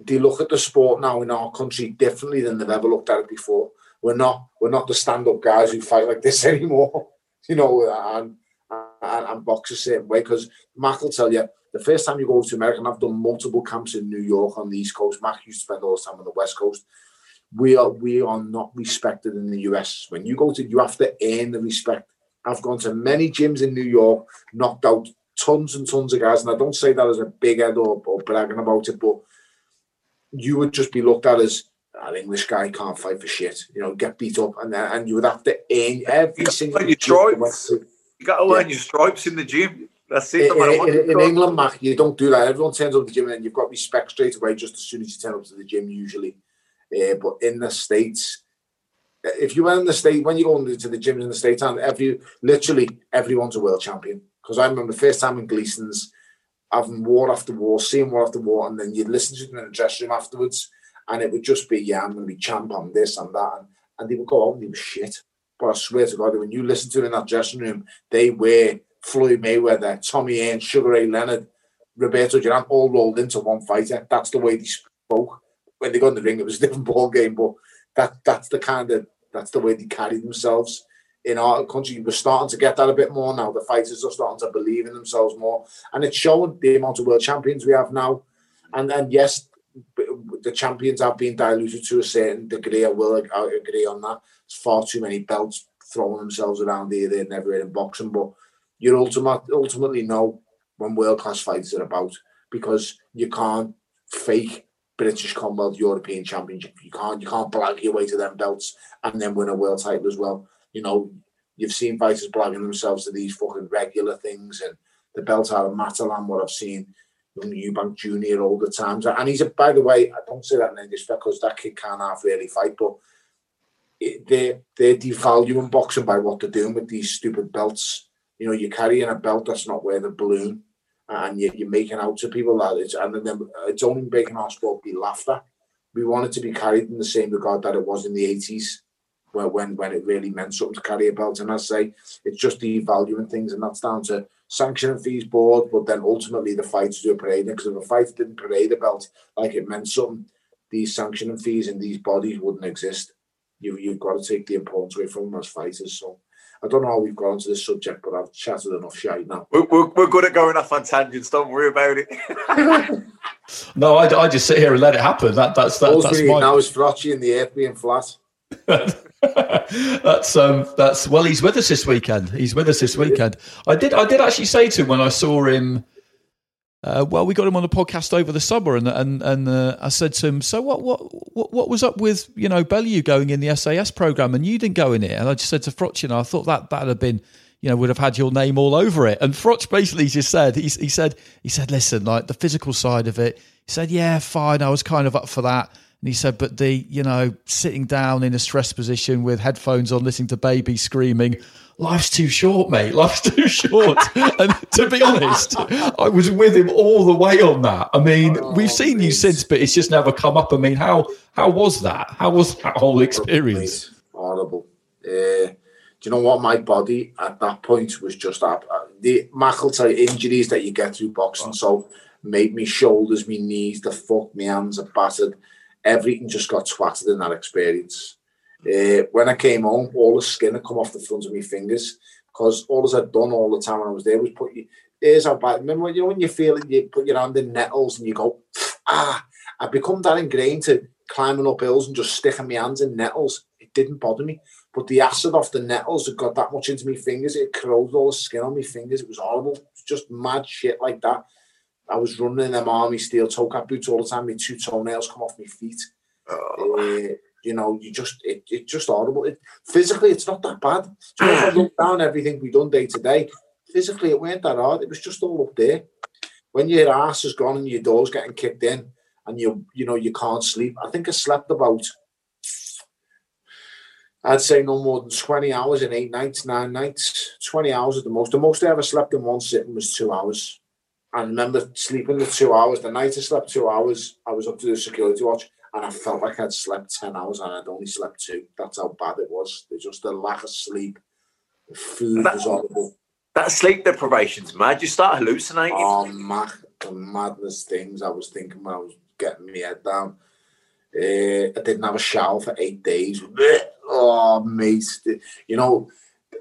they look at the sport now in our country differently than they've ever looked at it before. We're not we're not the stand up guys who fight like this [laughs] anymore, you know, and and, and box the same way. Because Mac will tell you the first time you go to America, and I've done multiple camps in New York on the East Coast. Mac used to spend all the time on the West Coast. We are we are not respected in the US. When you go to, you have to earn the respect. I've gone to many gyms in New York, knocked out tons and tons of guys, and I don't say that as a big head or, or bragging about it, but you would just be looked at as an English guy can't fight for shit. You know, get beat up, and and you would have to earn every single. Your stripes. You got to earn yeah. your stripes in the gym. That's it. In, in, in England, Mac, you don't do that. Everyone turns up to the gym, and you've got respect straight away just as soon as you turn up to the gym. Usually, uh, but in the states, if you went in the state when you go into the gyms in the state, and every literally everyone's a world champion. Because I remember the first time in Gleason's, having war after war, seeing war after war, and then you'd listen to them in the dressing room afterwards, and it would just be, yeah, I'm going to be champ on this and that, and, and they would go out and they were shit. But I swear to God, when you listen to them in that dressing room, they were Floyd Mayweather, Tommy Hearn, Sugar Ray Leonard, Roberto Duran, all rolled into one fighter. That's the way they spoke. When they got in the ring, it was a different [laughs] ball game, but that that's the kind of that's the way they carry themselves. In our country, we're starting to get that a bit more now. The fighters are starting to believe in themselves more, and it's showing the amount of world champions we have now. And and yes, the champions have been diluted to a certain degree. I will agree on that. It's far too many belts throwing themselves around here, there, and everywhere in boxing. But you ultimate, ultimately know when world class fights are about because you can't fake British Commonwealth European Championship. You can't you can't blag your way to them belts and then win a world title as well. You know, you've seen fighters blagging themselves to these fucking regular things and the belt out of Matalan, what I've seen from Eubank Jr. all the times. And he's a by the way, I don't say that in English because that kid can't half really fight, but they're they're devaluing boxing by what they're doing with these stupid belts. You know, you're carrying a belt that's not where the balloon and you, you're making out to people that it's and then it's only making our sport be laughed at. We want it to be carried in the same regard that it was in the 80s, where when when it really meant something to carry a belt. And I say it's just devaluing things, and that's down to sanction and fees board, but then ultimately the fighters do a parade. Because if a fighter didn't parade a belt like it meant something, these sanction and fees and these bodies wouldn't exist. You you've got to take the importance away from them as fighters. So I don't know how we've got onto this subject, but I've chatted enough shit now. We're, we're, we're, good at going off on tangents. Don't worry about it. [laughs] no, I, I just sit here and let it happen. That that's that, that's my... now is Frotchy in the earth being flat. [laughs] that's um that's well he's with us this weekend he's with us this weekend i did i did actually say to him when i saw him uh, well, we got him on the podcast over the summer, and and and uh, I said to him, "So what, what what what was up with you know Bellew going in the SAS program, and you didn't go in it?" And I just said to Froch, you know, I thought that that'd have been, you know, would have had your name all over it. And Froch basically just said, he, he said, he said, listen, like the physical side of it, he said, yeah, fine, I was kind of up for that. And he said, but the, you know, sitting down in a stress position with headphones on, listening to baby screaming, life's too short, mate. Life's too short. [laughs] and to be honest, I was with him all the way on that. I mean, oh, we've seen you since, but it's just never come up. I mean, how how was that? How was that whole experience? Horrible. Uh, do you know what? My body at that point was just uh, the McIlty injuries that you get through boxing. So made me shoulders, me knees, the fuck, my hands are battered. Everything just got twatted in that experience. Uh, when I came home, all the skin had come off the front of my fingers because all I'd done all the time when I was there was put your ears how back. Remember when you know when you feel it, you put your hand in nettles and you go, [sniffs] ah. I've become that ingrained to climbing up hills and just sticking my hands in nettles. It didn't bother me, but the acid off the nettles had got that much into my fingers. It corroded all the skin on my fingers. It was horrible. It was just mad shit like that. I was running in them army steel toe cap boots all the time. My two toenails come off my feet. Oh. Uh, you know, you just it, it's just horrible. It, physically, it's not that bad. So if I ah. look down everything we've done day to day, physically, it weren't that hard. It was just all up there. When your ass is gone and your door's getting kicked in, and you you know you can't sleep. I think I slept about. I'd say no more than 20 hours in eight nights, nine nights, 20 hours at the most. The most I ever slept in one sitting was two hours. I remember sleeping the two hours. The night I slept two hours, I was up to the security watch and I felt like I'd slept 10 hours and I'd only slept two. That's how bad it was. There's just a lack of sleep. The food That- was horrible. That sleep deprivation's mad. You start hallucinating. Oh, mad, the madness things I was thinking when I was getting my head down. Uh, I didn't have a shower for eight days. Oh, mate. You know,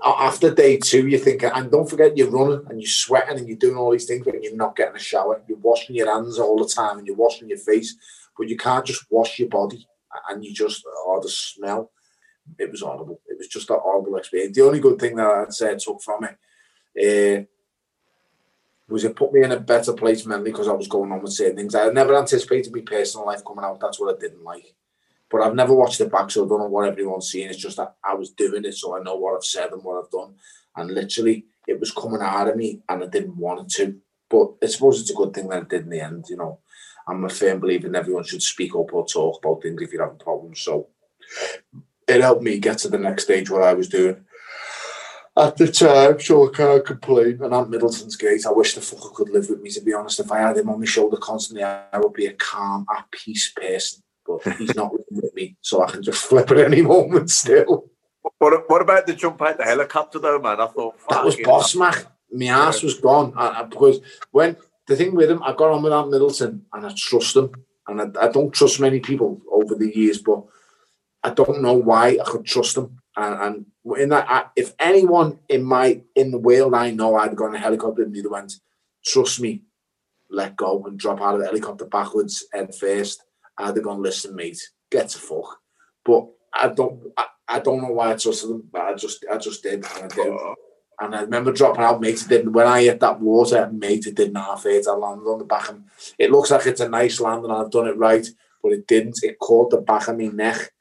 after day two, you think, and don't forget, you're running and you're sweating and you're doing all these things, but you're not getting a shower. You're washing your hands all the time and you're washing your face, but you can't just wash your body and you just, oh, the smell. It was horrible. It was just a horrible experience. The only good thing that I'd say I took from it uh, was it put me in a better place mentally because I was going on with certain things. I never anticipated my personal life coming out. That's what I didn't like. But I've never watched it back, so I don't know what everyone's seeing. It's just that I was doing it, so I know what I've said and what I've done. And literally, it was coming out of me, and I didn't want it to. But I suppose it's a good thing that I did in the end. You know, I'm a firm believer in everyone should speak up or talk about things if you're having problems. So it helped me get to the next stage what I was doing at the time, so I can't complain. And Ant Middleton's great. I wish the fucker could live with me, to be honest. If I had him on my shoulder constantly, I would be a calm, at peace person. But he's not [laughs] living with me, so I can just flip at any moment still. What, what about the jump out the helicopter though, man? I thought That was boss, Mac. My ass was gone. I, I- because when the thing with him, I got on with Ant Middleton and I trust him. And I, I don't trust many people over the years, but I don't know why I could trust him. And, and in that, I, if anyone in my in the world I know I'd gone a helicopter and either went, trust me, let go and drop out of the helicopter backwards head first, I'd have gone, listen, mate, get to fuck. But I don't, I, I don't know why I trusted them, but I just, I just did, and I did. And I remember dropping out, mate. It didn't. When I hit that water, mate, it didn't half it. I landed on the back of. It looks like it's a nice landing, and I've done it right, but it didn't. It caught the back of my neck,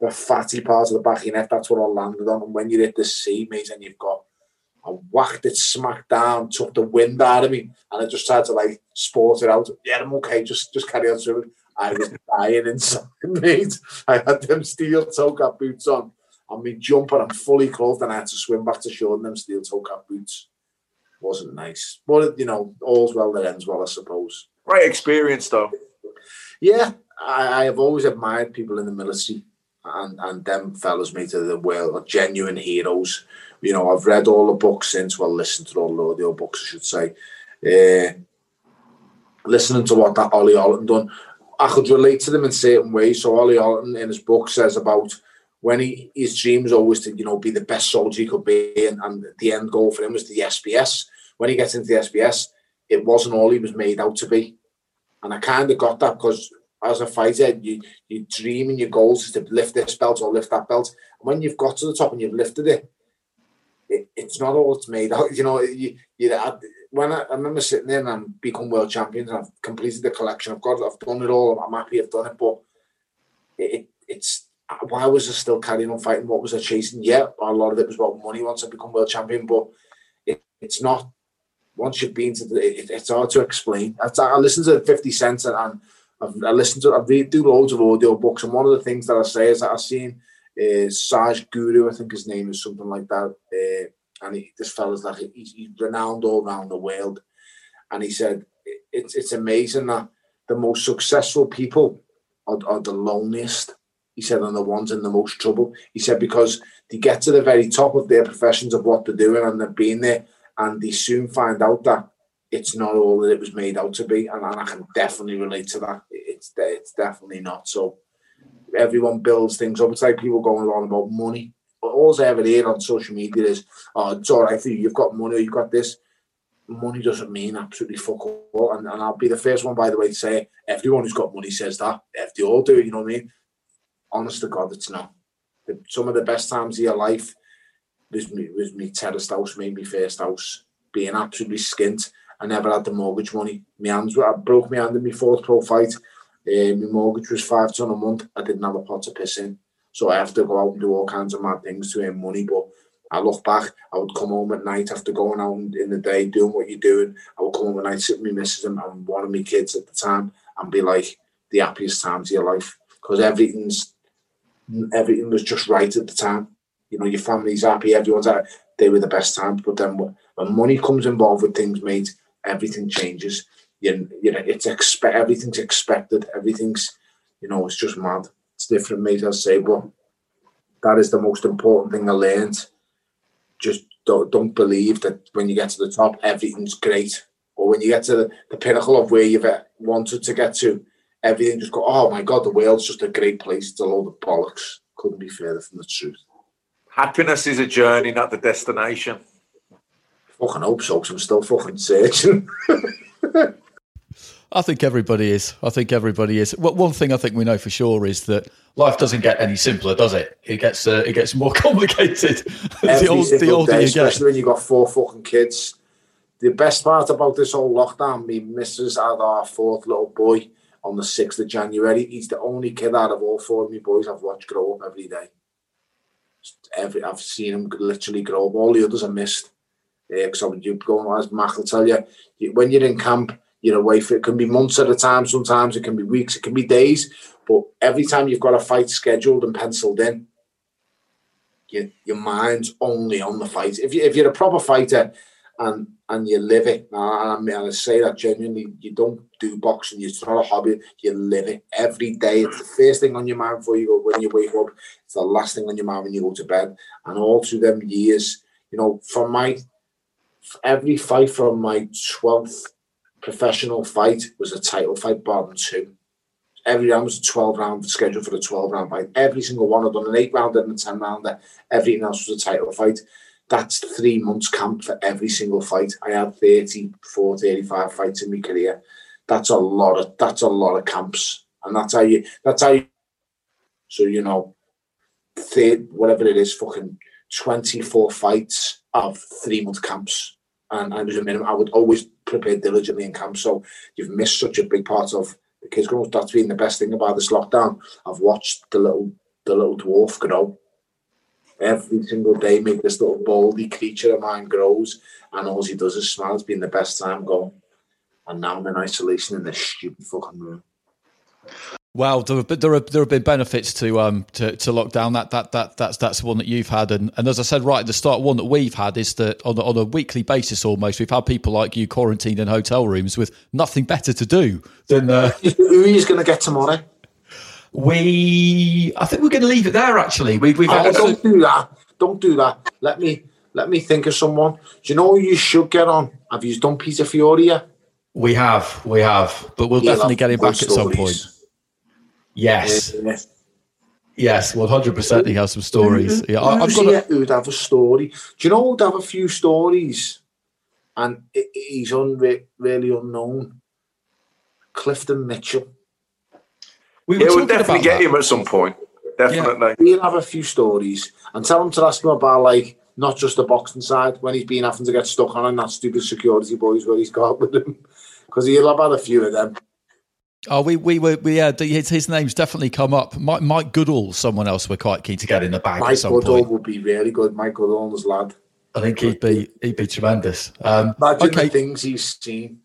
the fatty part of the back of your neck. That's what I landed on. And when you hit the sea, mate, and you've got, I whacked it smack down, took the wind out of me, and I just tried to like sport it out. Yeah, I'm okay. Just, just carry on through it. I was dying [laughs] inside, mate. I had them steel toe cap boots on. And me jumper, I'm fully clothed, and I had to swim back to shore in them steel toe cap boots. Wasn't nice. But, you know, all's well that ends well, I suppose. Great experience though. Yeah, I, I have always admired people in the military, and, and them fellas, mate, are the world are genuine heroes. You know, I've read all the books since, well, listened to all the audio books, I should say. Uh, listening to what that Ollie Ollerton done, I could relate to them in certain ways. So Ollie Ollerton in his book says about when he his dream was always to you know be the best soldier he could be, and, and the end goal for him was the SBS. When he gets into the SBS, it wasn't all he was made out to be, and I kind of got that because as a fighter, you you dream and your goals is to lift this belt or lift that belt, and when you've got to the top and you've lifted it, it it's not all it's made out. [laughs] You know, you you when I, I remember sitting there and I'm become world champions and I've completed the collection. I've got, I've done it all. I'm happy I've done it, but it it's why was I still carrying on fighting? What was I chasing? Yeah, a lot of it was about money once I become world champion, but it, it's not. Once you've been to the, it, it's hard to explain. I, I listen to Fifty Cent and, and I've, I listen to, I read do loads of audio books, and one of the things that I say is that I've seen uh, Sadhguru, I think his name is something like that. Uh, and he, this fella's like he's, he's renowned all around the world. And he said it, it's it's amazing that the most successful people are, are the loneliest. He said, and the ones in the most trouble. He said because they get to the very top of their professions of what they're doing and they've been there, and they soon find out that it's not all that it was made out to be. And, and I can definitely relate to that. It's it's definitely not. So everyone builds things up. It's like people going on about money all I ever hear on social media is, "Oh, it's all right for you. You've got money. You've got this." Money doesn't mean absolutely fuck all. And, and I'll be the first one, by the way, to say everyone who's got money says that. If they all do, you know what I mean? Honest to God, it's not. Some of the best times of your life was me, was me terraced house, made me first house, being absolutely skint. I never had the mortgage money. My hands were, I broke my hand in my fourth pro fight. Uh, my mortgage was five ton a month. I didn't have a pot to piss in. So I have to go out and do all kinds of mad things to earn money. But I look back, I would come home at night after going out in the day, doing what you're doing. I would come home at night, sit with my missus and, and one of my kids at the time, and be like the happiest times of your life because everything's everything was just right at the time. You know, your family's happy, everyone's happy. They were the best times. But then when money comes involved with things, mate, everything changes. You, you know, it's expect everything's expected. Everything's, you know, it's just mad. It's different, mate. I say, but that is the most important thing I learned. Just don't, don't believe that when you get to the top, everything's great. Or when you get to the, the pinnacle of where you've uh, wanted to get to, everything just go, oh my God, the world's just a great place. It's a load of bollocks. Couldn't be further from the truth. Happiness is a journey, not the destination. Fucking hope so, because I'm still fucking searching. [laughs] I think everybody is. I think everybody is. Well, one thing I think we know for sure is that life doesn't get any simpler, does it? It gets uh, it gets more [laughs] complicated. Every the, old, single the older day, you get. especially when you've got four fucking kids. The best part about this whole lockdown, me missus had our fourth little boy on the 6th of January. He's the only kid out of all four of my boys I've watched grow up every day. Every, I've seen him literally grow up. All the others are missed. Eh, because when you go, as Mac will tell you, when you're in camp, you're away for it can be months at a time. Sometimes it can be weeks, it can be days. But every time you've got a fight scheduled and penciled in, your your mind's only on the fight. If you if you're a proper fighter and and you live it, I, mean, I say that genuinely, you don't do boxing. It's not a hobby. You live it every day. It's the first thing on your mind before you go when you wake up. It's the last thing on your mind when you go to bed. And all through them years, you know, from my every fight from my twelfth professional fight was a title fight, than two. Every round was a 12 round schedule for the 12 round fight. Every single one. I've done an eight rounder and a 10 rounder. Everything else was a title fight. That's three months camp for every single fight. I had 34, 35 fights in my career. That's a lot of that's a lot of camps. And that's how you that's how you so you know whatever it is, fucking 24 fights of three month camps. And I was a minimum. I would always prepare diligently in camp. So you've missed such a big part of the kids up. That's been the best thing about this lockdown. I've watched the little the little dwarf grow. Every single day, make this little baldy creature of mine grows, and all he does is smile. It's been the best time gone. And now I'm in isolation in this stupid fucking room. Well, there have, been, there have there have been benefits to um to, to lockdown. That that that that's that's one that you've had, and, and as I said right at the start, one that we've had is that on a, on a weekly basis almost we've had people like you quarantined in hotel rooms with nothing better to do than. Uh, Who are you going to get tomorrow? We, I think we're going to leave it there. Actually, we, we've Oh, don't do that. Don't do that. Let me let me think of someone. Do you know who you should get on? Have you done Peter Fury yet? we have we have, but we'll He'll definitely get him back at some point. stories. Yes, Yeah. yes, one hundred percent. He has some stories. Mm-hmm. Yeah, I, I've got. A, who'd have a story? Do you know who'd have a few stories? And he's unre- really unknown. Clifton Mitchell. We yeah, we'll definitely get him at some point. Definitely. He'll have a few stories. And tell him to ask him about, like, not just the boxing side, when he's been having to get stuck on and that stupid security boys where he's got with him. [laughs] Because he'll have had a few of them. Oh, we we were we yeah. His, his name's definitely come up. Mike, Mike Goodall, someone else we're quite keen to get in the bag Mike at some Goodall point. would be really good. Mike Goodall's lad. I think he'd be he'd be tremendous. Um, Imagine okay, the things he's seen.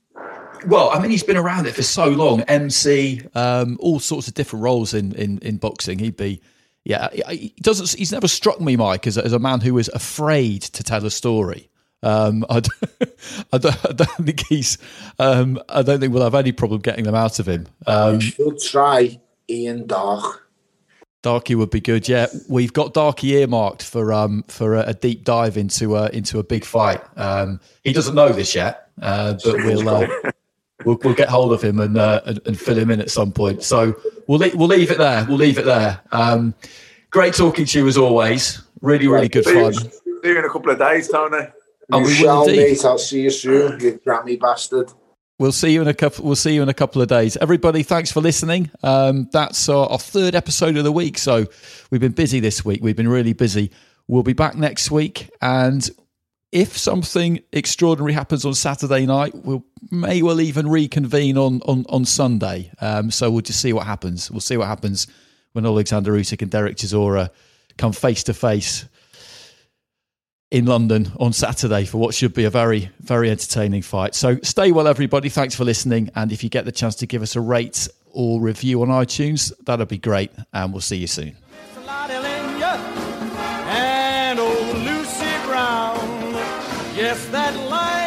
Well, I mean, he's been around it for so long. MC, um, all sorts of different roles in in in boxing. He'd be. Yeah, he- doesn't. He's never struck me, Mike, as a, as a man who is afraid to tell a story. Um, I, don't, [laughs] I, don't, I don't think he's. Um, I don't think we'll have any problem getting them out of him. Um, should try Ian Darke. Darky would be good. Yeah, we've got Darky earmarked for um for a, a deep dive into a into a big fight. Um, he doesn't know this yet, uh, but [laughs] we'll, uh, we'll we'll get hold of him and, uh, and and fill him in at some point. So we'll le- we'll leave it there. We'll leave it there. Um, great talking to you as always. Really really good See you, fun. see you in a couple of days, Tony. Oh, you we will shall, indeed. mate. I'll see you soon, you Grammy bastard. We'll see you in a couple. We'll see you in a couple of days. Everybody, thanks for listening. Um, that's our, our third episode of the week. So we've been busy this week. We've been really busy. We'll be back next week, and if something extraordinary happens on Saturday night, we'll may well even reconvene on on on Sunday. Um, so we'll just see what happens. We'll see what happens when Alexander Usyk and Derek Chisora come face to face in London on Saturday for what should be a very, very entertaining fight. So stay well, everybody. Thanks for listening. And if you get the chance to give us a rate or review on iTunes, that'd be great. And we'll see you soon. Yes, that line